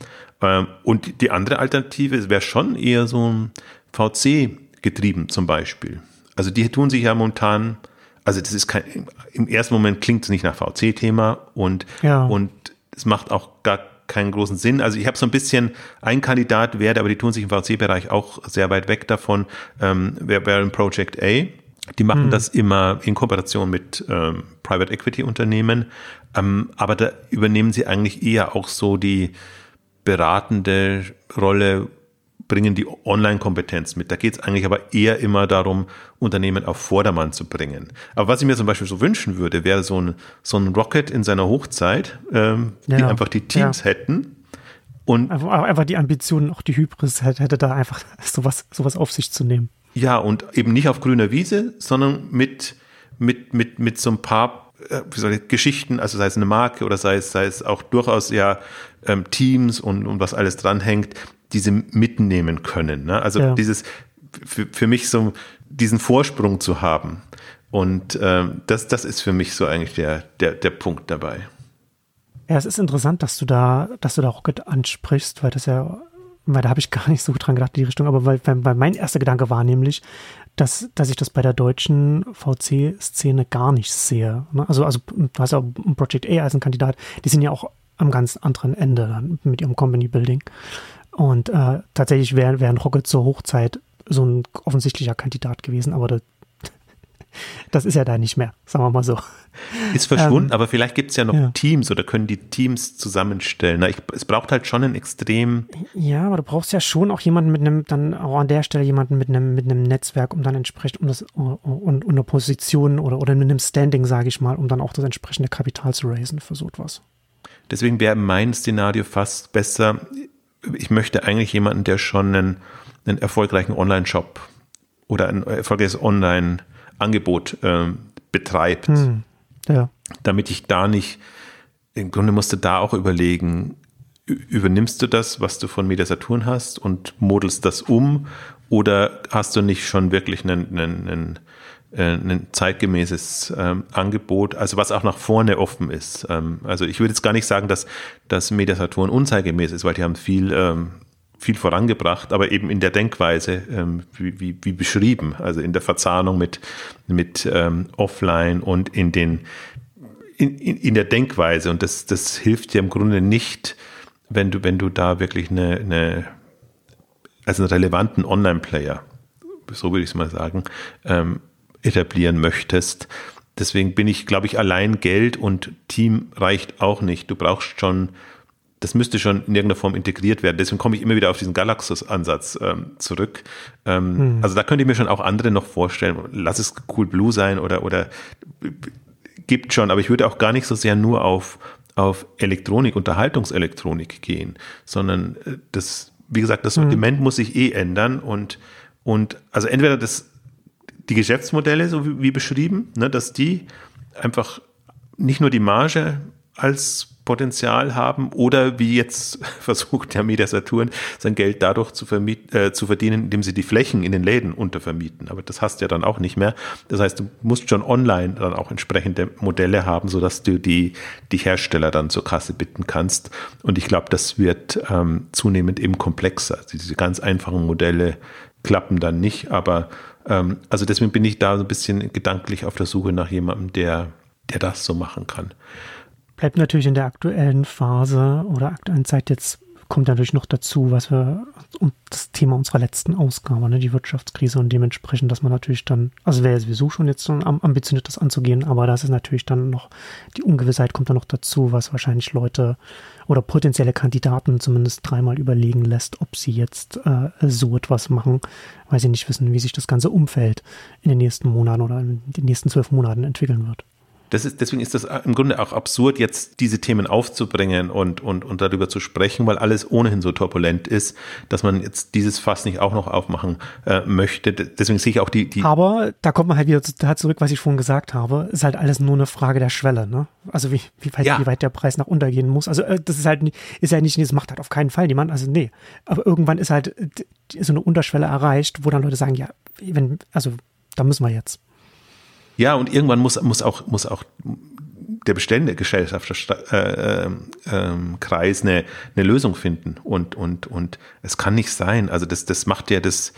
Ähm, und die andere Alternative wäre schon eher so ein VC getrieben zum Beispiel. Also die tun sich ja momentan, also das ist kein, im ersten Moment klingt es nicht nach VC-Thema und, ja. und es macht auch gar keinen großen Sinn. Also ich habe so ein bisschen, ein Kandidat werde, aber die tun sich im VC-Bereich auch sehr weit weg davon, ähm, wäre ein Project A. Die machen mhm. das immer in Kooperation mit ähm, Private Equity Unternehmen, ähm, aber da übernehmen sie eigentlich eher auch so die beratende Rolle bringen die Online-Kompetenz mit. Da geht es eigentlich aber eher immer darum, Unternehmen auf Vordermann zu bringen. Aber was ich mir zum Beispiel so wünschen würde, wäre so ein, so ein Rocket in seiner Hochzeit, ähm, ja, die einfach die Teams ja. hätten. Und einfach, die Ambitionen, auch die Hybris hätte da einfach [LAUGHS] sowas, sowas auf sich zu nehmen. Ja, und eben nicht auf grüner Wiese, sondern mit, mit, mit, mit so ein paar äh, ich, Geschichten, also sei es eine Marke oder sei es, sei es auch durchaus ja ähm, Teams und, und was alles dranhängt, diese mitnehmen können. Ne? Also ja. dieses für, für mich so diesen Vorsprung zu haben. Und ähm, das, das ist für mich so eigentlich der, der, der Punkt dabei. Ja, es ist interessant, dass du da, dass du da Rocket ansprichst, weil das ja, weil da habe ich gar nicht so dran gedacht in die Richtung, aber weil, weil mein erster Gedanke war nämlich, dass, dass ich das bei der deutschen VC-Szene gar nicht sehe. Ne? Also, also du hast ja Project A als ein Kandidat, die sind ja auch am ganz anderen Ende dann mit ihrem Company Building. Und äh, tatsächlich wäre wär ein Rocket zur Hochzeit so ein offensichtlicher Kandidat gewesen, aber das, [LAUGHS] das ist ja da nicht mehr, sagen wir mal so. Ist verschwunden, ähm, aber vielleicht gibt es ja noch ja. Teams oder können die Teams zusammenstellen. Na, ich, es braucht halt schon einen extrem. Ja, aber du brauchst ja schon auch jemanden mit einem, dann auch an der Stelle jemanden mit einem, mit einem Netzwerk, um dann entsprechend, um das, und, und eine Position oder, oder mit einem Standing, sage ich mal, um dann auch das entsprechende Kapital zu raisen für so etwas. Deswegen wäre mein Szenario fast besser, ich möchte eigentlich jemanden, der schon einen, einen erfolgreichen Online-Shop oder ein erfolgreiches Online-Angebot ähm, betreibt. Hm, ja. Damit ich da nicht, im Grunde musste da auch überlegen, übernimmst du das, was du von Media Saturn hast und modelst das um oder hast du nicht schon wirklich einen, einen, einen äh, ein zeitgemäßes ähm, Angebot, also was auch nach vorne offen ist. Ähm, also ich würde jetzt gar nicht sagen, dass das Mediasaturn unzeitgemäß ist, weil die haben viel ähm, viel vorangebracht, aber eben in der Denkweise, ähm, wie, wie, wie beschrieben, also in der Verzahnung mit, mit ähm, Offline und in den in, in, in der Denkweise. Und das, das hilft dir im Grunde nicht, wenn du, wenn du da wirklich eine, eine also einen relevanten Online-Player, so würde ich es mal sagen, ähm, etablieren möchtest. Deswegen bin ich, glaube ich, allein Geld und Team reicht auch nicht. Du brauchst schon das müsste schon in irgendeiner Form integriert werden. Deswegen komme ich immer wieder auf diesen Galaxus-Ansatz ähm, zurück. Ähm, hm. Also da könnte ich mir schon auch andere noch vorstellen. Lass es Cool Blue sein oder, oder gibt schon, aber ich würde auch gar nicht so sehr nur auf, auf Elektronik, Unterhaltungselektronik gehen, sondern äh, das, wie gesagt, das hm. Sortiment hm. muss sich eh ändern und, und also entweder das, die Geschäftsmodelle, so wie, beschrieben, ne, dass die einfach nicht nur die Marge als Potenzial haben oder wie jetzt [LAUGHS] versucht der Media Saturn sein Geld dadurch zu, äh, zu verdienen, indem sie die Flächen in den Läden untervermieten. Aber das hast du ja dann auch nicht mehr. Das heißt, du musst schon online dann auch entsprechende Modelle haben, sodass du die, die Hersteller dann zur Kasse bitten kannst. Und ich glaube, das wird ähm, zunehmend eben komplexer. Also diese ganz einfachen Modelle klappen dann nicht, aber ähm, also deswegen bin ich da so ein bisschen gedanklich auf der Suche nach jemandem, der, der das so machen kann bleibt natürlich in der aktuellen Phase oder aktuellen Zeit jetzt kommt natürlich noch dazu, was wir und das Thema unserer letzten Ausgabe, ne, die Wirtschaftskrise und dementsprechend, dass man natürlich dann, also wäre sowieso schon jetzt so ambitioniert, das anzugehen, aber das ist natürlich dann noch, die Ungewissheit kommt dann noch dazu, was wahrscheinlich Leute oder potenzielle Kandidaten zumindest dreimal überlegen lässt, ob sie jetzt äh, so etwas machen, weil sie nicht wissen, wie sich das ganze Umfeld in den nächsten Monaten oder in den nächsten zwölf Monaten entwickeln wird. Das ist, deswegen ist das im Grunde auch absurd, jetzt diese Themen aufzubringen und, und, und darüber zu sprechen, weil alles ohnehin so turbulent ist, dass man jetzt dieses Fass nicht auch noch aufmachen äh, möchte. Deswegen sehe ich auch die, die. Aber da kommt man halt wieder da zurück, was ich vorhin gesagt habe. Ist halt alles nur eine Frage der Schwelle, ne? Also wie, wie, weit, ja. wie weit der Preis nach untergehen muss. Also äh, das ist halt, ist ja nicht, das macht halt auf keinen Fall niemand. Also nee. Aber irgendwann ist halt so eine Unterschwelle erreicht, wo dann Leute sagen, ja, wenn, also da müssen wir jetzt. Ja, und irgendwann muss, muss auch, muss auch der bestände Gesellschaftskreis äh, äh, eine, eine Lösung finden. Und, und, und es kann nicht sein. Also das, das macht ja das,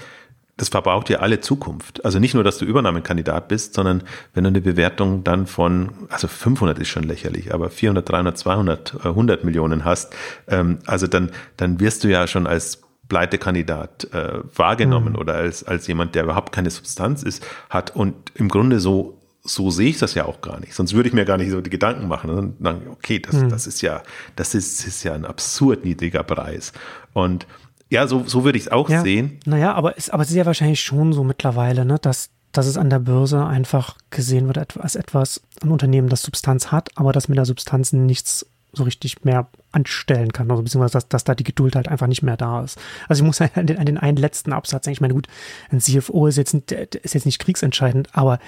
das verbaut ja alle Zukunft. Also nicht nur, dass du Übernahmekandidat bist, sondern wenn du eine Bewertung dann von, also 500 ist schon lächerlich, aber 400, 300, 200, 100 Millionen hast, ähm, also dann, dann wirst du ja schon als Pleitekandidat äh, wahrgenommen mhm. oder als, als jemand, der überhaupt keine Substanz ist, hat. Und im Grunde so, so sehe ich das ja auch gar nicht. Sonst würde ich mir gar nicht so die Gedanken machen. Und dann, okay, das, mhm. das ist ja, das ist, ist ja ein absurd niedriger Preis. Und ja, so, so würde ich es auch ja, sehen. Naja, aber es, aber es ist ja wahrscheinlich schon so mittlerweile, ne, dass, dass es an der Börse einfach gesehen wird als etwas, ein Unternehmen, das Substanz hat, aber das mit der Substanz nichts so richtig mehr anstellen kann, also beziehungsweise dass, dass da die Geduld halt einfach nicht mehr da ist. Also ich muss an den, an den einen letzten Absatz sagen, ich meine, gut, ein CFO ist jetzt, ist jetzt nicht kriegsentscheidend, aber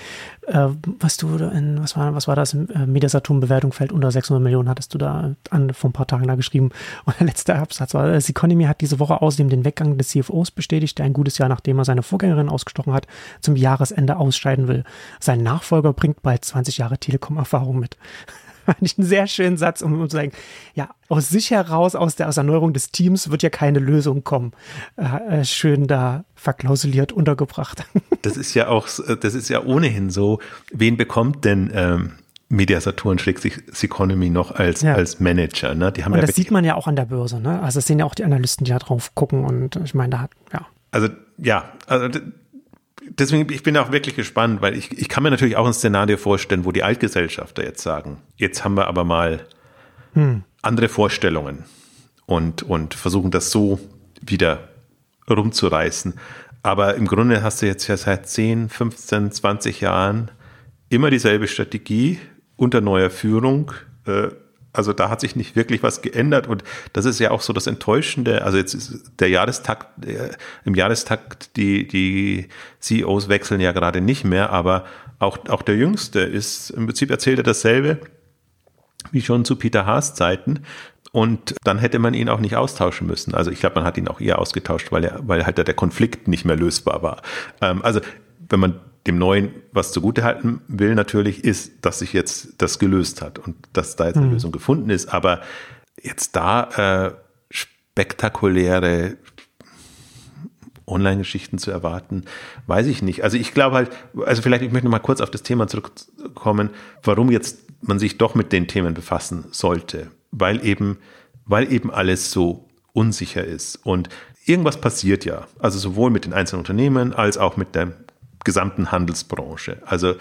äh, was du in, was war, was war das, äh, Mediasaturn-Bewertung fällt unter 600 Millionen, hattest du da an, vor ein paar Tagen da geschrieben. [LAUGHS] Und der letzte Absatz war, das Economy hat diese Woche außerdem den Weggang des CFOs bestätigt, der ein gutes Jahr, nachdem er seine Vorgängerin ausgestochen hat, zum Jahresende ausscheiden will. Sein Nachfolger bringt bald 20 Jahre Telekom-Erfahrung mit. [LAUGHS] fand ich einen sehr schönen Satz, um, zu sagen, ja, aus sich heraus, aus der, Erneuerung des Teams wird ja keine Lösung kommen. Äh, äh schön da verklausuliert untergebracht. [LAUGHS] Das ist ja auch, das ist ja ohnehin so. Wen bekommt denn ähm, Media Saturn schlägt sich Economy noch als, ja. als Manager. Ne? Die haben und ja das sieht man ja auch an der Börse. Ne? Also das sehen ja auch die Analysten, die da drauf gucken. Und ich meine, da hat, ja. Also ja, also deswegen, ich bin auch wirklich gespannt, weil ich, ich kann mir natürlich auch ein Szenario vorstellen, wo die Altgesellschafter jetzt sagen, jetzt haben wir aber mal hm. andere Vorstellungen und, und versuchen das so wieder rumzureißen. Aber im Grunde hast du jetzt ja seit 10, 15, 20 Jahren immer dieselbe Strategie unter neuer Führung. Äh, also da hat sich nicht wirklich was geändert und das ist ja auch so das Enttäuschende. Also jetzt ist der Jahrestakt, der, im Jahrestakt, die, die CEOs wechseln ja gerade nicht mehr, aber auch, auch der Jüngste ist, im Prinzip erzählt er dasselbe wie schon zu Peter Haas Zeiten. Und dann hätte man ihn auch nicht austauschen müssen. Also ich glaube, man hat ihn auch eher ausgetauscht, weil er, weil halt der Konflikt nicht mehr lösbar war. Ähm, also wenn man dem Neuen was zugutehalten will, natürlich ist, dass sich jetzt das gelöst hat und dass da jetzt eine mhm. Lösung gefunden ist. Aber jetzt da äh, spektakuläre Online-Geschichten zu erwarten, weiß ich nicht. Also ich glaube halt, also vielleicht, ich möchte noch mal kurz auf das Thema zurückkommen, warum jetzt man sich doch mit den Themen befassen sollte. Weil eben, weil eben alles so unsicher ist. Und irgendwas passiert ja. Also sowohl mit den einzelnen Unternehmen als auch mit der gesamten Handelsbranche. Also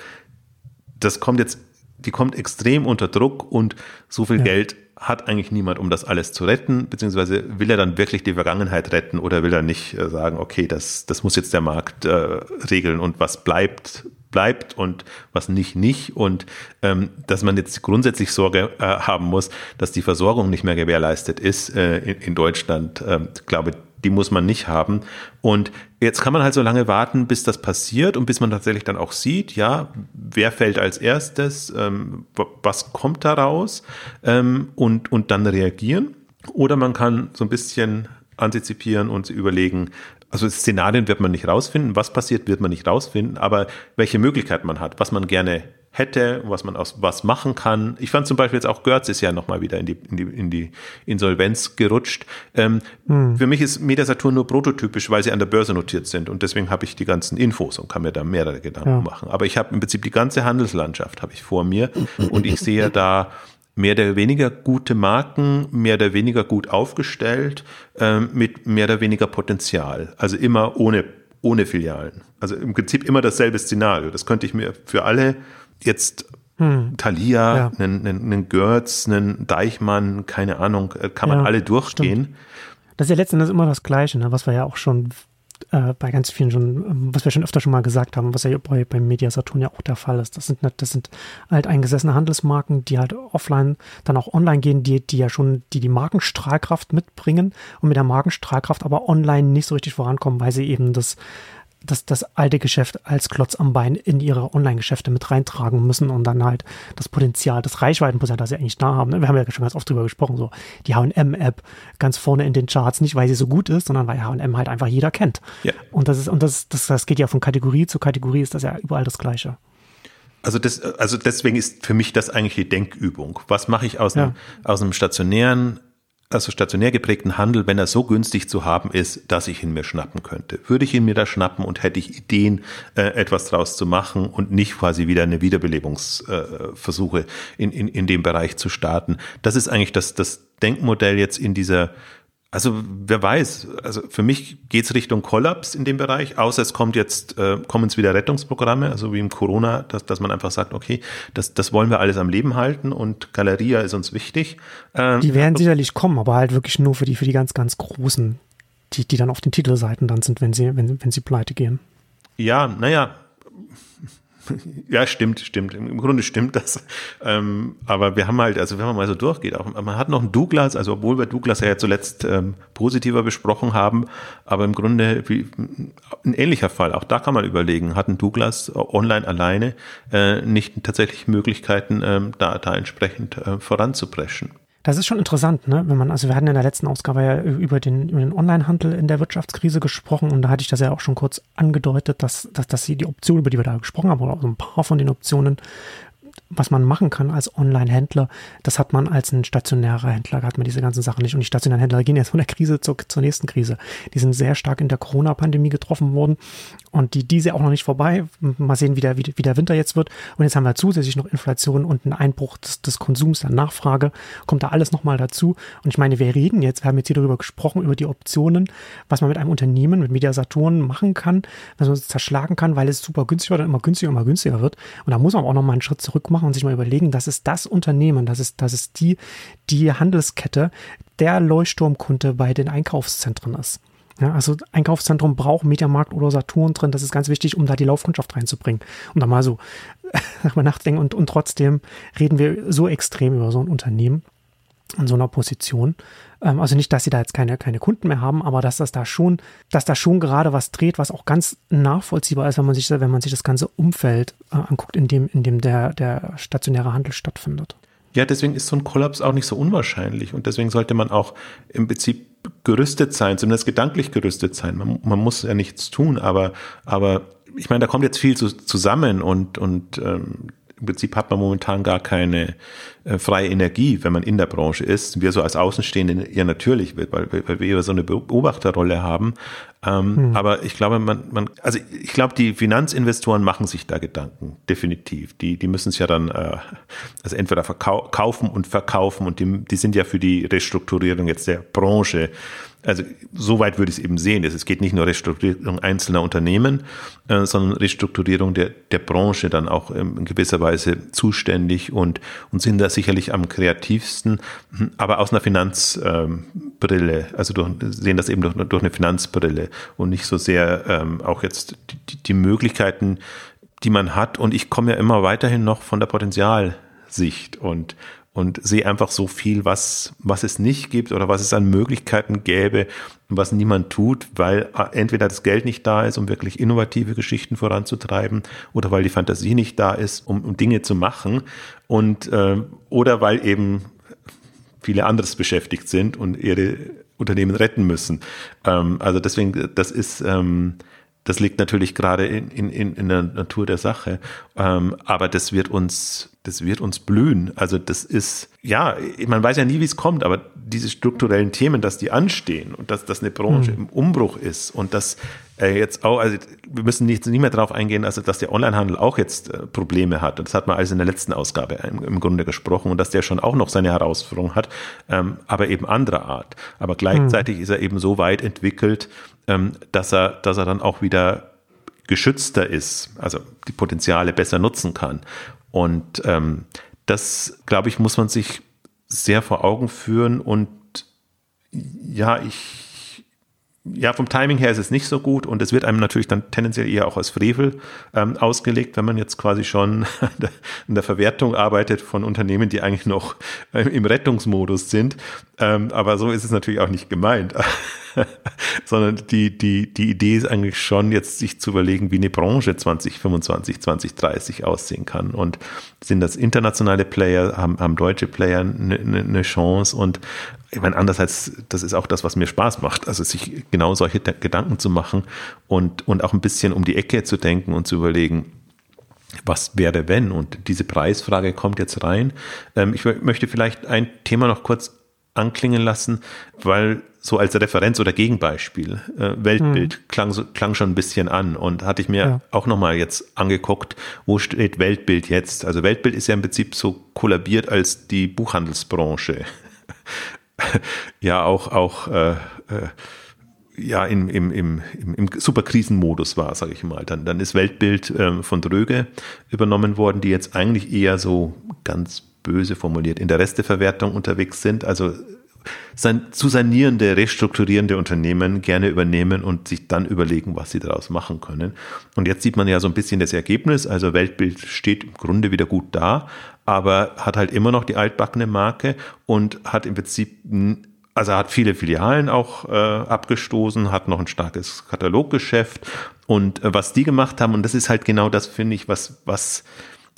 das kommt jetzt die kommt extrem unter Druck und so viel ja. Geld hat eigentlich niemand, um das alles zu retten, beziehungsweise will er dann wirklich die Vergangenheit retten oder will er nicht äh, sagen, okay, das, das muss jetzt der Markt äh, regeln und was bleibt, bleibt und was nicht, nicht. Und ähm, dass man jetzt grundsätzlich Sorge äh, haben muss, dass die Versorgung nicht mehr gewährleistet ist äh, in, in, Deutschland, äh, glaube die muss man nicht haben. Und jetzt kann man halt so lange warten, bis das passiert und bis man tatsächlich dann auch sieht, ja, wer fällt als erstes, ähm, was kommt daraus ähm, und, und dann reagieren. Oder man kann so ein bisschen antizipieren und überlegen, also Szenarien wird man nicht rausfinden, was passiert, wird man nicht rausfinden, aber welche Möglichkeiten man hat, was man gerne hätte, was man aus was machen kann. Ich fand zum Beispiel jetzt auch Görz ist ja nochmal wieder in die, in die, in die Insolvenz gerutscht. Ähm, hm. Für mich ist Mediasaturn nur prototypisch, weil sie an der Börse notiert sind und deswegen habe ich die ganzen Infos und kann mir da mehrere Gedanken ja. machen. Aber ich habe im Prinzip die ganze Handelslandschaft habe ich vor mir und ich sehe da mehr oder weniger gute Marken, mehr oder weniger gut aufgestellt, ähm, mit mehr oder weniger Potenzial. Also immer ohne, ohne Filialen. Also im Prinzip immer dasselbe Szenario. Das könnte ich mir für alle jetzt hm. Thalia, ja. einen, einen, einen Görz, einen Deichmann, keine Ahnung, äh, kann man ja, alle durchgehen. Stimmt. Das ist ja letztendlich immer das Gleiche, ne? was wir ja auch schon äh, bei ganz vielen schon, ähm, was wir schon öfter schon mal gesagt haben, was ja bei, beim Media Saturn ja auch der Fall ist. Das sind, das sind halt eingesessene Handelsmarken, die halt offline, dann auch online gehen, die, die ja schon, die die Markenstrahlkraft mitbringen und mit der Markenstrahlkraft aber online nicht so richtig vorankommen, weil sie eben das, das, das alte Geschäft als Klotz am Bein in ihre Online-Geschäfte mit reintragen müssen und dann halt das Potenzial, das Reichweitenpotenzial, das sie eigentlich da haben. Ne? Wir haben ja schon ganz oft drüber gesprochen, so die H&M-App ganz vorne in den Charts, nicht weil sie so gut ist, sondern weil H&M halt einfach jeder kennt. Ja. Und das ist, und das, das, das geht ja von Kategorie zu Kategorie, ist das ja überall das Gleiche. Also, das, also deswegen ist für mich das eigentlich die Denkübung. Was mache ich aus, ja. einem, aus einem stationären also stationär geprägten Handel, wenn er so günstig zu haben ist, dass ich ihn mir schnappen könnte. Würde ich ihn mir da schnappen und hätte ich Ideen, äh, etwas draus zu machen und nicht quasi wieder eine Wiederbelebungsversuche äh, in, in, in dem Bereich zu starten. Das ist eigentlich das, das Denkmodell jetzt in dieser also wer weiß, also für mich geht's Richtung Kollaps in dem Bereich, außer es kommt jetzt, äh, kommen es wieder Rettungsprogramme, also wie im Corona, dass, dass man einfach sagt, okay, das, das wollen wir alles am Leben halten und Galeria ist uns wichtig. Ähm, die werden sicherlich kommen, aber halt wirklich nur für die, für die ganz, ganz Großen, die, die dann auf den Titelseiten dann sind, wenn sie, wenn, wenn sie pleite gehen. Ja, naja, [LAUGHS] ja, stimmt, stimmt. Im Grunde stimmt das. Ähm, aber wir haben halt, also wenn man mal so durchgeht, auch, man hat noch einen Douglas, also obwohl wir Douglas ja zuletzt ähm, positiver besprochen haben, aber im Grunde wie, ein ähnlicher Fall, auch da kann man überlegen, hat ein Douglas online alleine äh, nicht tatsächlich Möglichkeiten, ähm, da, da entsprechend äh, voranzupreschen. Das ist schon interessant, ne? Wenn man, also wir hatten in der letzten Ausgabe ja über den, über den Online-Handel in der Wirtschaftskrise gesprochen und da hatte ich das ja auch schon kurz angedeutet, dass, dass, dass sie die Optionen, über die wir da gesprochen haben, oder auch so ein paar von den Optionen was man machen kann als Online-Händler, das hat man als ein stationärer Händler, hat man diese ganzen Sachen nicht. Und die stationären Händler gehen jetzt von der Krise zur, zur nächsten Krise. Die sind sehr stark in der Corona-Pandemie getroffen worden und die, diese auch noch nicht vorbei. Mal sehen, wie der, wie, wie der Winter jetzt wird. Und jetzt haben wir zusätzlich noch Inflation und einen Einbruch des, des Konsums, der Nachfrage. Kommt da alles nochmal dazu. Und ich meine, wir reden jetzt, wir haben jetzt hier darüber gesprochen, über die Optionen, was man mit einem Unternehmen, mit Media Saturn machen kann, was man zerschlagen kann, weil es super günstig oder immer günstiger, immer günstiger wird. Und da muss man auch nochmal einen Schritt zurück machen und sich mal überlegen, das ist das Unternehmen, das ist, das ist die, die Handelskette, der Leuchtturmkunde bei den Einkaufszentren ist. Ja, also Einkaufszentrum braucht Mediamarkt oder Saturn drin. Das ist ganz wichtig, um da die Laufkundschaft reinzubringen. Um da mal so [LAUGHS] mal nachdenken. Und, und trotzdem reden wir so extrem über so ein Unternehmen in so einer Position. Ähm, also nicht, dass sie da jetzt keine, keine Kunden mehr haben, aber dass das da schon, dass da schon gerade was dreht, was auch ganz nachvollziehbar ist, wenn man sich, wenn man sich das ganze Umfeld äh, anguckt, in dem, in dem der, der stationäre Handel stattfindet. Ja, deswegen ist so ein Kollaps auch nicht so unwahrscheinlich und deswegen sollte man auch im Prinzip gerüstet sein, zumindest gedanklich gerüstet sein. Man, man muss ja nichts tun, aber, aber ich meine, da kommt jetzt viel zu, zusammen und, und ähm, im Prinzip hat man momentan gar keine äh, freie Energie, wenn man in der Branche ist. Wir so als Außenstehende eher natürlich, weil, weil wir so eine Beobachterrolle haben. Ähm, hm. Aber ich glaube, man, man, also ich glaube, die Finanzinvestoren machen sich da Gedanken, definitiv. Die, die müssen es ja dann äh, also entweder verkaufen und verkaufen und die, die sind ja für die Restrukturierung jetzt der Branche also so weit würde ich es eben sehen. Es geht nicht nur Restrukturierung einzelner Unternehmen, äh, sondern Restrukturierung der, der Branche dann auch in gewisser Weise zuständig und, und sind da sicherlich am kreativsten, aber aus einer Finanzbrille, also durch, sehen das eben durch, durch eine Finanzbrille und nicht so sehr ähm, auch jetzt die, die Möglichkeiten, die man hat. Und ich komme ja immer weiterhin noch von der Potenzialsicht und und sehe einfach so viel, was, was es nicht gibt oder was es an Möglichkeiten gäbe, was niemand tut, weil äh, entweder das Geld nicht da ist, um wirklich innovative Geschichten voranzutreiben, oder weil die Fantasie nicht da ist, um, um Dinge zu machen, und äh, oder weil eben viele anderes beschäftigt sind und ihre Unternehmen retten müssen. Ähm, also deswegen, das ist ähm, das liegt natürlich gerade in, in, in der Natur der Sache. Ähm, aber das wird uns, das wird uns blühen. Also das ist, ja, man weiß ja nie, wie es kommt, aber diese strukturellen Themen, dass die anstehen und dass das eine Branche mhm. im Umbruch ist und dass äh, jetzt auch, also wir müssen nicht, nicht mehr darauf eingehen, also dass der Onlinehandel auch jetzt äh, Probleme hat. Und das hat man alles in der letzten Ausgabe im, im, Grunde gesprochen und dass der schon auch noch seine Herausforderungen hat, ähm, aber eben anderer Art. Aber gleichzeitig mhm. ist er eben so weit entwickelt, dass er, dass er dann auch wieder geschützter ist, also die Potenziale besser nutzen kann. Und ähm, das, glaube ich, muss man sich sehr vor Augen führen. Und ja, ich ja, vom Timing her ist es nicht so gut und es wird einem natürlich dann tendenziell eher auch als Frevel ähm, ausgelegt, wenn man jetzt quasi schon [LAUGHS] in der Verwertung arbeitet von Unternehmen, die eigentlich noch äh, im Rettungsmodus sind. Ähm, aber so ist es natürlich auch nicht gemeint. [LAUGHS] [LAUGHS] sondern die, die, die Idee ist eigentlich schon, jetzt sich zu überlegen, wie eine Branche 2025, 2030 aussehen kann. Und sind das internationale Player, haben, haben deutsche Player eine, eine Chance und ich meine, andererseits, das ist auch das, was mir Spaß macht, also sich genau solche Gedanken zu machen und, und auch ein bisschen um die Ecke zu denken und zu überlegen, was wäre wenn? Und diese Preisfrage kommt jetzt rein. Ähm, ich möchte vielleicht ein Thema noch kurz anklingen lassen, weil so als Referenz oder Gegenbeispiel, äh, Weltbild hm. klang, klang schon ein bisschen an und hatte ich mir ja. auch nochmal jetzt angeguckt, wo steht Weltbild jetzt? Also Weltbild ist ja im Prinzip so kollabiert als die Buchhandelsbranche. [LAUGHS] ja, auch, auch äh, äh, ja, im, im, im, im Superkrisenmodus war, sage ich mal. Dann, dann ist Weltbild ähm, von Dröge übernommen worden, die jetzt eigentlich eher so ganz böse formuliert in der Resteverwertung unterwegs sind. Also san zu sanierende, restrukturierende Unternehmen gerne übernehmen und sich dann überlegen, was sie daraus machen können. Und jetzt sieht man ja so ein bisschen das Ergebnis. Also Weltbild steht im Grunde wieder gut da, aber hat halt immer noch die altbackene Marke und hat im Prinzip also hat viele Filialen auch äh, abgestoßen, hat noch ein starkes Kataloggeschäft und äh, was die gemacht haben und das ist halt genau das finde ich, was was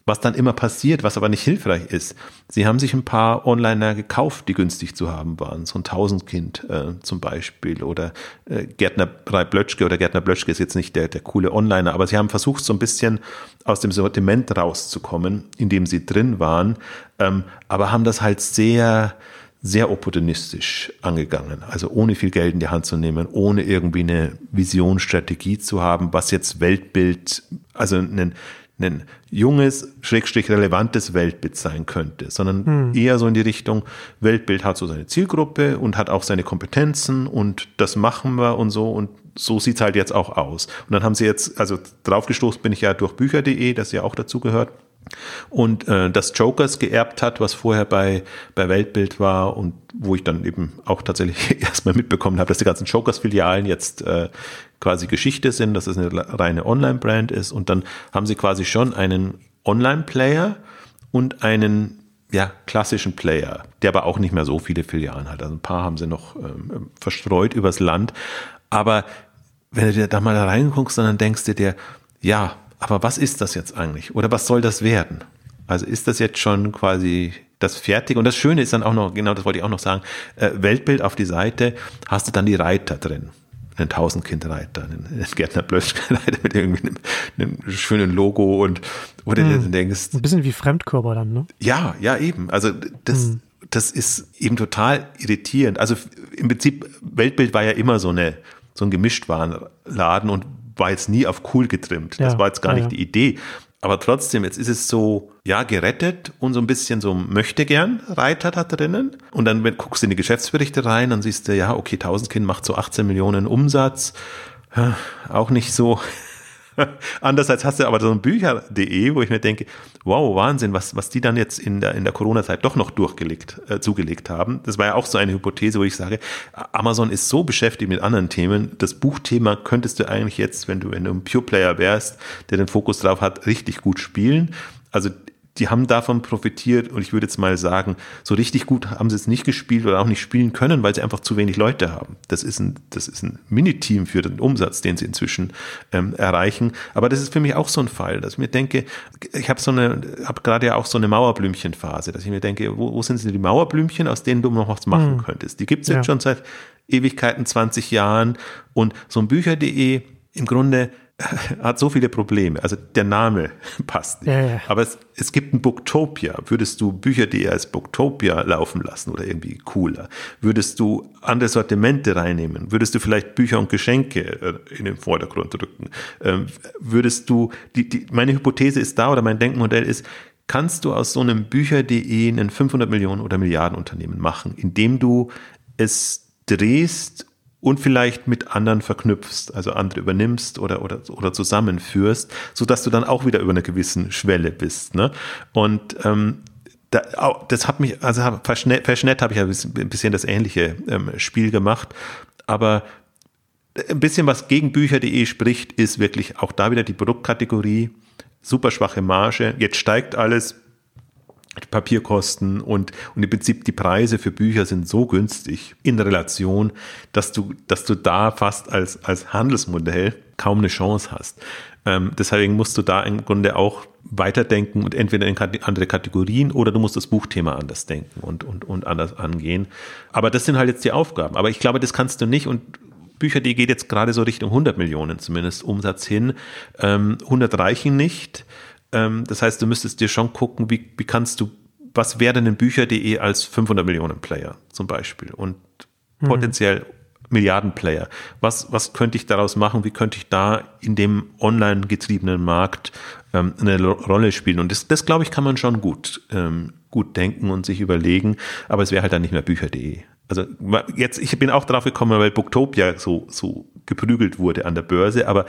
was dann immer passiert, was aber nicht hilfreich ist. Sie haben sich ein paar Onliner gekauft, die günstig zu haben waren. So ein Tausendkind äh, zum Beispiel oder äh, Gärtner Blötschke oder Gärtner Blötschke ist jetzt nicht der, der coole Onliner, aber sie haben versucht, so ein bisschen aus dem Sortiment rauszukommen, in dem sie drin waren, ähm, aber haben das halt sehr, sehr opportunistisch angegangen. Also ohne viel Geld in die Hand zu nehmen, ohne irgendwie eine Vision, Strategie zu haben, was jetzt Weltbild, also einen, ein junges, schrägstrich relevantes Weltbild sein könnte, sondern hm. eher so in die Richtung, Weltbild hat so seine Zielgruppe und hat auch seine Kompetenzen und das machen wir und so und so sieht's halt jetzt auch aus. Und dann haben sie jetzt, also draufgestoßen bin ich ja durch Bücher.de, das ja auch dazu gehört, und äh, das Jokers geerbt hat, was vorher bei, bei Weltbild war und wo ich dann eben auch tatsächlich [LAUGHS] erstmal mitbekommen habe, dass die ganzen Jokers-Filialen jetzt äh, quasi Geschichte sind, dass es eine reine Online-Brand ist und dann haben sie quasi schon einen Online-Player und einen ja, klassischen Player, der aber auch nicht mehr so viele Filialen hat. Also ein paar haben sie noch ähm, verstreut übers Land. Aber wenn du dir da mal reinguckst, dann denkst du dir, ja, aber was ist das jetzt eigentlich? Oder was soll das werden? Also ist das jetzt schon quasi das Fertige? Und das Schöne ist dann auch noch, genau das wollte ich auch noch sagen, äh, Weltbild auf die Seite, hast du dann die Reiter drin. Einen Tausendkindreiter, einen [LAUGHS] Gärtner Blöschreiter mit irgendwie einem, einem, schönen Logo und wo du hm. denkst. Ein bisschen wie Fremdkörper dann, ne? Ja, ja, eben. Also das, hm. das ist eben total irritierend. Also im Prinzip, Weltbild war ja immer so eine, so ein Gemischtwarenladen und war jetzt nie auf cool getrimmt. Das ja, war jetzt gar ja, nicht die Idee. Aber trotzdem, jetzt ist es so, ja, gerettet und so ein bisschen so möchte gern Reiter da drinnen. Und dann wenn, guckst du in die Geschäftsberichte rein, dann siehst du, ja, okay, Tausendkind macht so 18 Millionen Umsatz. Ja, auch nicht so [LAUGHS] Andererseits hast du aber so ein Bücher.de, wo ich mir denke, wow, Wahnsinn, was, was die dann jetzt in der, in der Corona-Zeit doch noch durchgelegt, äh, zugelegt haben. Das war ja auch so eine Hypothese, wo ich sage, Amazon ist so beschäftigt mit anderen Themen. Das Buchthema könntest du eigentlich jetzt, wenn du, wenn du ein Pure Player wärst, der den Fokus drauf hat, richtig gut spielen. Also die haben davon profitiert und ich würde jetzt mal sagen, so richtig gut haben sie es nicht gespielt oder auch nicht spielen können, weil sie einfach zu wenig Leute haben. Das ist ein, das ist ein Miniteam für den Umsatz, den sie inzwischen ähm, erreichen. Aber das ist für mich auch so ein Fall, dass ich mir denke, ich habe so eine, habe gerade ja auch so eine Mauerblümchenphase, dass ich mir denke, wo, wo sind denn die Mauerblümchen, aus denen du noch was machen mhm. könntest? Die gibt's jetzt ja. schon seit Ewigkeiten, 20 Jahren und so ein Bücher.de im Grunde [LAUGHS] hat so viele Probleme. Also der Name [LAUGHS] passt nicht. Ja, ja. Aber es, es gibt ein Booktopia. Würdest du Bücher.de als Booktopia laufen lassen oder irgendwie cooler? Würdest du andere Sortimente reinnehmen? Würdest du vielleicht Bücher und Geschenke äh, in den Vordergrund rücken? Ähm, würdest du, die, die, meine Hypothese ist da oder mein Denkmodell ist, kannst du aus so einem Bücher.de einen 500 Millionen oder Milliarden Unternehmen machen, indem du es drehst und vielleicht mit anderen verknüpfst, also andere übernimmst oder, oder, oder zusammenführst, so dass du dann auch wieder über einer gewissen Schwelle bist. Ne? Und ähm, da, das hat mich, also verschnett, habe ich ja ein bisschen das ähnliche ähm, Spiel gemacht, aber ein bisschen was gegen Bücher.de spricht, ist wirklich auch da wieder die Produktkategorie, super schwache Marge, jetzt steigt alles, Papierkosten und, und im Prinzip die Preise für Bücher sind so günstig in Relation, dass du, dass du da fast als, als Handelsmodell kaum eine Chance hast. Ähm, deswegen musst du da im Grunde auch weiterdenken und entweder in andere Kategorien oder du musst das Buchthema anders denken und, und, und anders angehen. Aber das sind halt jetzt die Aufgaben. Aber ich glaube, das kannst du nicht und Bücher.de geht jetzt gerade so Richtung 100 Millionen zumindest Umsatz hin. Ähm, 100 reichen nicht. Ähm, das heißt, du müsstest dir schon gucken, wie, wie kannst du, was wäre denn in Bücher.de als 500 Millionen Player zum Beispiel und mhm. potenziell Milliarden-Player. Was, was könnte ich daraus machen? Wie könnte ich da in dem online getriebenen Markt ähm, eine Rolle spielen? Und das, das glaube ich, kann man schon gut, ähm, gut denken und sich überlegen. Aber es wäre halt dann nicht mehr Bücher.de. Also jetzt, ich bin auch drauf gekommen, weil Booktopia so, so geprügelt wurde an der Börse, aber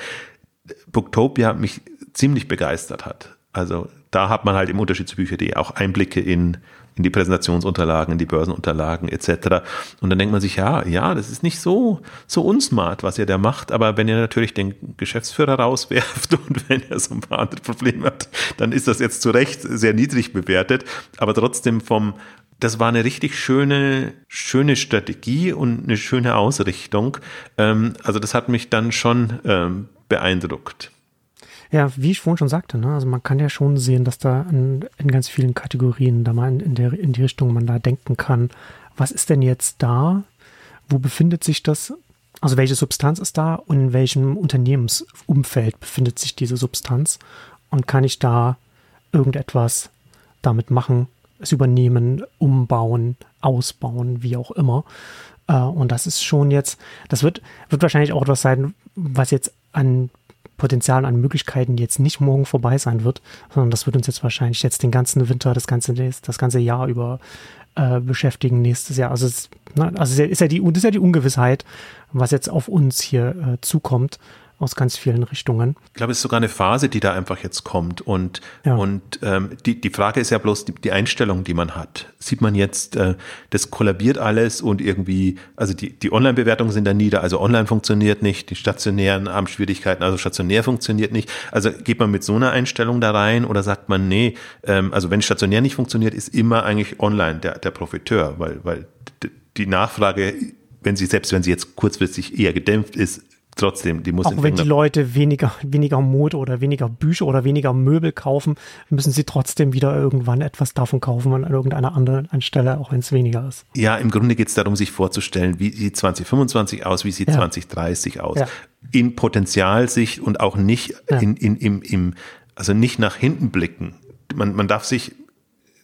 Booktopia mich ziemlich begeistert hat. Also da hat man halt im Unterschied zu Bücher.de auch Einblicke in, in die Präsentationsunterlagen, in die Börsenunterlagen etc. Und dann denkt man sich, ja, ja, das ist nicht so, so unsmart, was ihr da macht, aber wenn ihr natürlich den Geschäftsführer rauswerft [LAUGHS] und wenn er so ein paar andere Probleme hat, dann ist das jetzt zu Recht sehr niedrig bewertet, aber trotzdem vom, das war eine richtig schöne, schöne Strategie und eine schöne Ausrichtung. Ähm, also das hat mich dann schon ähm, beeindruckt. Ja, wie ich vorhin schon sagte, ne? also man kann ja schon sehen, dass da in, in ganz vielen Kategorien da mal in, in, der, in die Richtung man da denken kann, was ist denn jetzt da? Wo befindet sich das? Also welche Substanz ist da und in welchem Unternehmensumfeld befindet sich diese Substanz? Und kann ich da irgendetwas damit machen, es übernehmen, umbauen, ausbauen, wie auch immer? Äh, und das ist schon jetzt, das wird, wird wahrscheinlich auch etwas sein, was jetzt an Potenzial an Möglichkeiten jetzt nicht morgen vorbei sein wird, sondern das wird uns jetzt wahrscheinlich jetzt den ganzen Winter, das ganze, das ganze Jahr über äh, beschäftigen nächstes Jahr. Also, es, ne, also ist ja die, das ist ja die Ungewissheit, was jetzt auf uns hier äh, zukommt aus ganz vielen Richtungen. Ich glaube, es ist sogar eine Phase, die da einfach jetzt kommt. Und, ja. und ähm, die, die Frage ist ja bloß die, die Einstellung, die man hat. Sieht man jetzt, äh, das kollabiert alles und irgendwie, also die, die Online-Bewertungen sind da nieder, also online funktioniert nicht, die stationären haben Schwierigkeiten, also stationär funktioniert nicht. Also geht man mit so einer Einstellung da rein oder sagt man, nee, ähm, also wenn stationär nicht funktioniert, ist immer eigentlich online der, der Profiteur, weil, weil die Nachfrage wenn sie, selbst wenn sie jetzt kurzfristig eher gedämpft ist, trotzdem, die muss Auch wenn die Leute weniger, weniger Mode oder weniger Bücher oder weniger Möbel kaufen, müssen sie trotzdem wieder irgendwann etwas davon kaufen an irgendeiner anderen Stelle, auch wenn es weniger ist. Ja, im Grunde geht es darum, sich vorzustellen, wie sieht 2025 aus, wie sieht ja. 2030 aus. Ja. In Potenzialsicht und auch nicht ja. in, in, im, im, also nicht nach hinten blicken. Man, man darf sich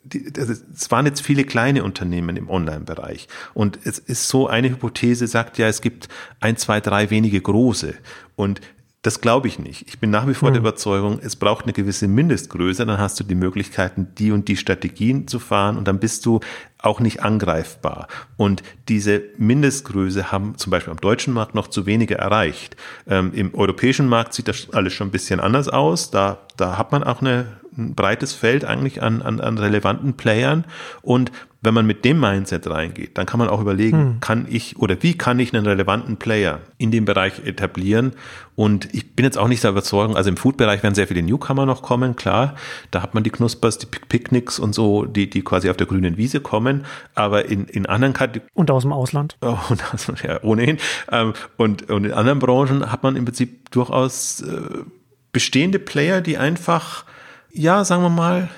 die, es waren jetzt viele kleine Unternehmen im Online-Bereich. Und es ist so, eine Hypothese sagt ja, es gibt ein, zwei, drei wenige große. Und Das glaube ich nicht. Ich bin nach wie vor hm. der Überzeugung, es braucht eine gewisse Mindestgröße, dann hast du die Möglichkeiten, die und die Strategien zu fahren und dann bist du auch nicht angreifbar. Und diese Mindestgröße haben zum Beispiel am deutschen Markt noch zu wenige erreicht. Ähm, Im europäischen Markt sieht das alles schon ein bisschen anders aus. Da, da hat man auch eine, ein breites Feld eigentlich an, an, an relevanten Playern. Und wenn man mit dem Mindset reingeht, dann kann man auch überlegen, hm. kann ich oder wie kann ich einen relevanten Player in dem Bereich etablieren? Und ich bin jetzt auch nicht der Überzeugung, also im Food-Bereich werden sehr viele Newcomer noch kommen, klar. Da hat man die Knuspers, die Picknicks und so, die, die quasi auf der grünen Wiese kommen. Aber in, in anderen Kategorien. Und aus dem Ausland. Oh, und aus, ja, ohnehin. Ähm, und, und in anderen Branchen hat man im Prinzip durchaus äh, bestehende Player, die einfach, ja, sagen wir mal,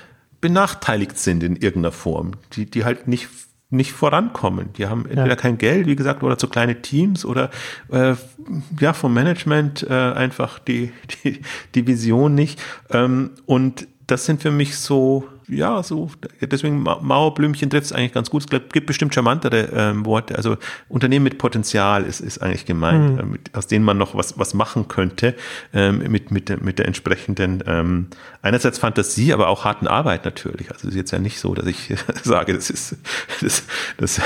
benachteiligt sind in irgendeiner Form, die, die halt nicht nicht vorankommen. Die haben entweder ja. kein Geld, wie gesagt, oder zu kleine Teams oder äh, ja vom Management äh, einfach die, die, die Vision nicht. Ähm, und das sind für mich so ja, so, deswegen Mauerblümchen trifft es eigentlich ganz gut. Es gibt bestimmt charmantere ähm, Worte. Also Unternehmen mit Potenzial ist, ist eigentlich gemeint, mhm. äh, mit, aus denen man noch was, was machen könnte, ähm, mit, mit, mit der entsprechenden, ähm, einerseits Fantasie, aber auch harten Arbeit natürlich. Also es ist jetzt ja nicht so, dass ich [LAUGHS] sage, das ist, das, das,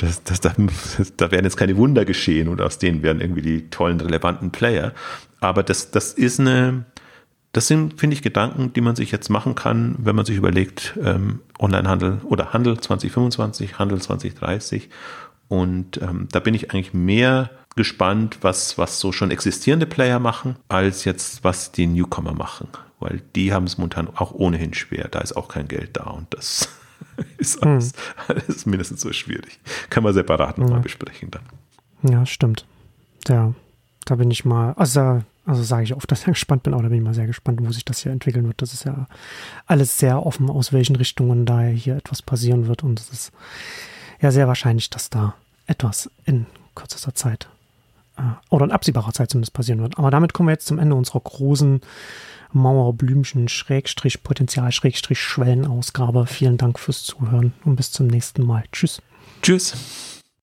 das, das, das, da werden jetzt keine Wunder geschehen und aus denen werden irgendwie die tollen, relevanten Player. Aber das, das ist eine, das sind, finde ich, Gedanken, die man sich jetzt machen kann, wenn man sich überlegt, ähm, Onlinehandel oder Handel 2025, Handel 2030. Und ähm, da bin ich eigentlich mehr gespannt, was, was so schon existierende Player machen, als jetzt, was die Newcomer machen. Weil die haben es momentan auch ohnehin schwer. Da ist auch kein Geld da und das [LAUGHS] ist alles, hm. alles mindestens so schwierig. Können wir separat nochmal ja. besprechen dann. Ja, stimmt. Ja, da bin ich mal, also also sage ich oft, dass ich gespannt bin, aber da bin ich mal sehr gespannt, wo sich das hier entwickeln wird. Das ist ja alles sehr offen, aus welchen Richtungen da hier etwas passieren wird. Und es ist ja sehr wahrscheinlich, dass da etwas in kürzester Zeit äh, oder in absehbarer Zeit zumindest passieren wird. Aber damit kommen wir jetzt zum Ende unserer großen Mauerblümchen Schrägstrich Potenzial Schrägstrich Schwellenausgabe. Vielen Dank fürs Zuhören und bis zum nächsten Mal. Tschüss. Tschüss.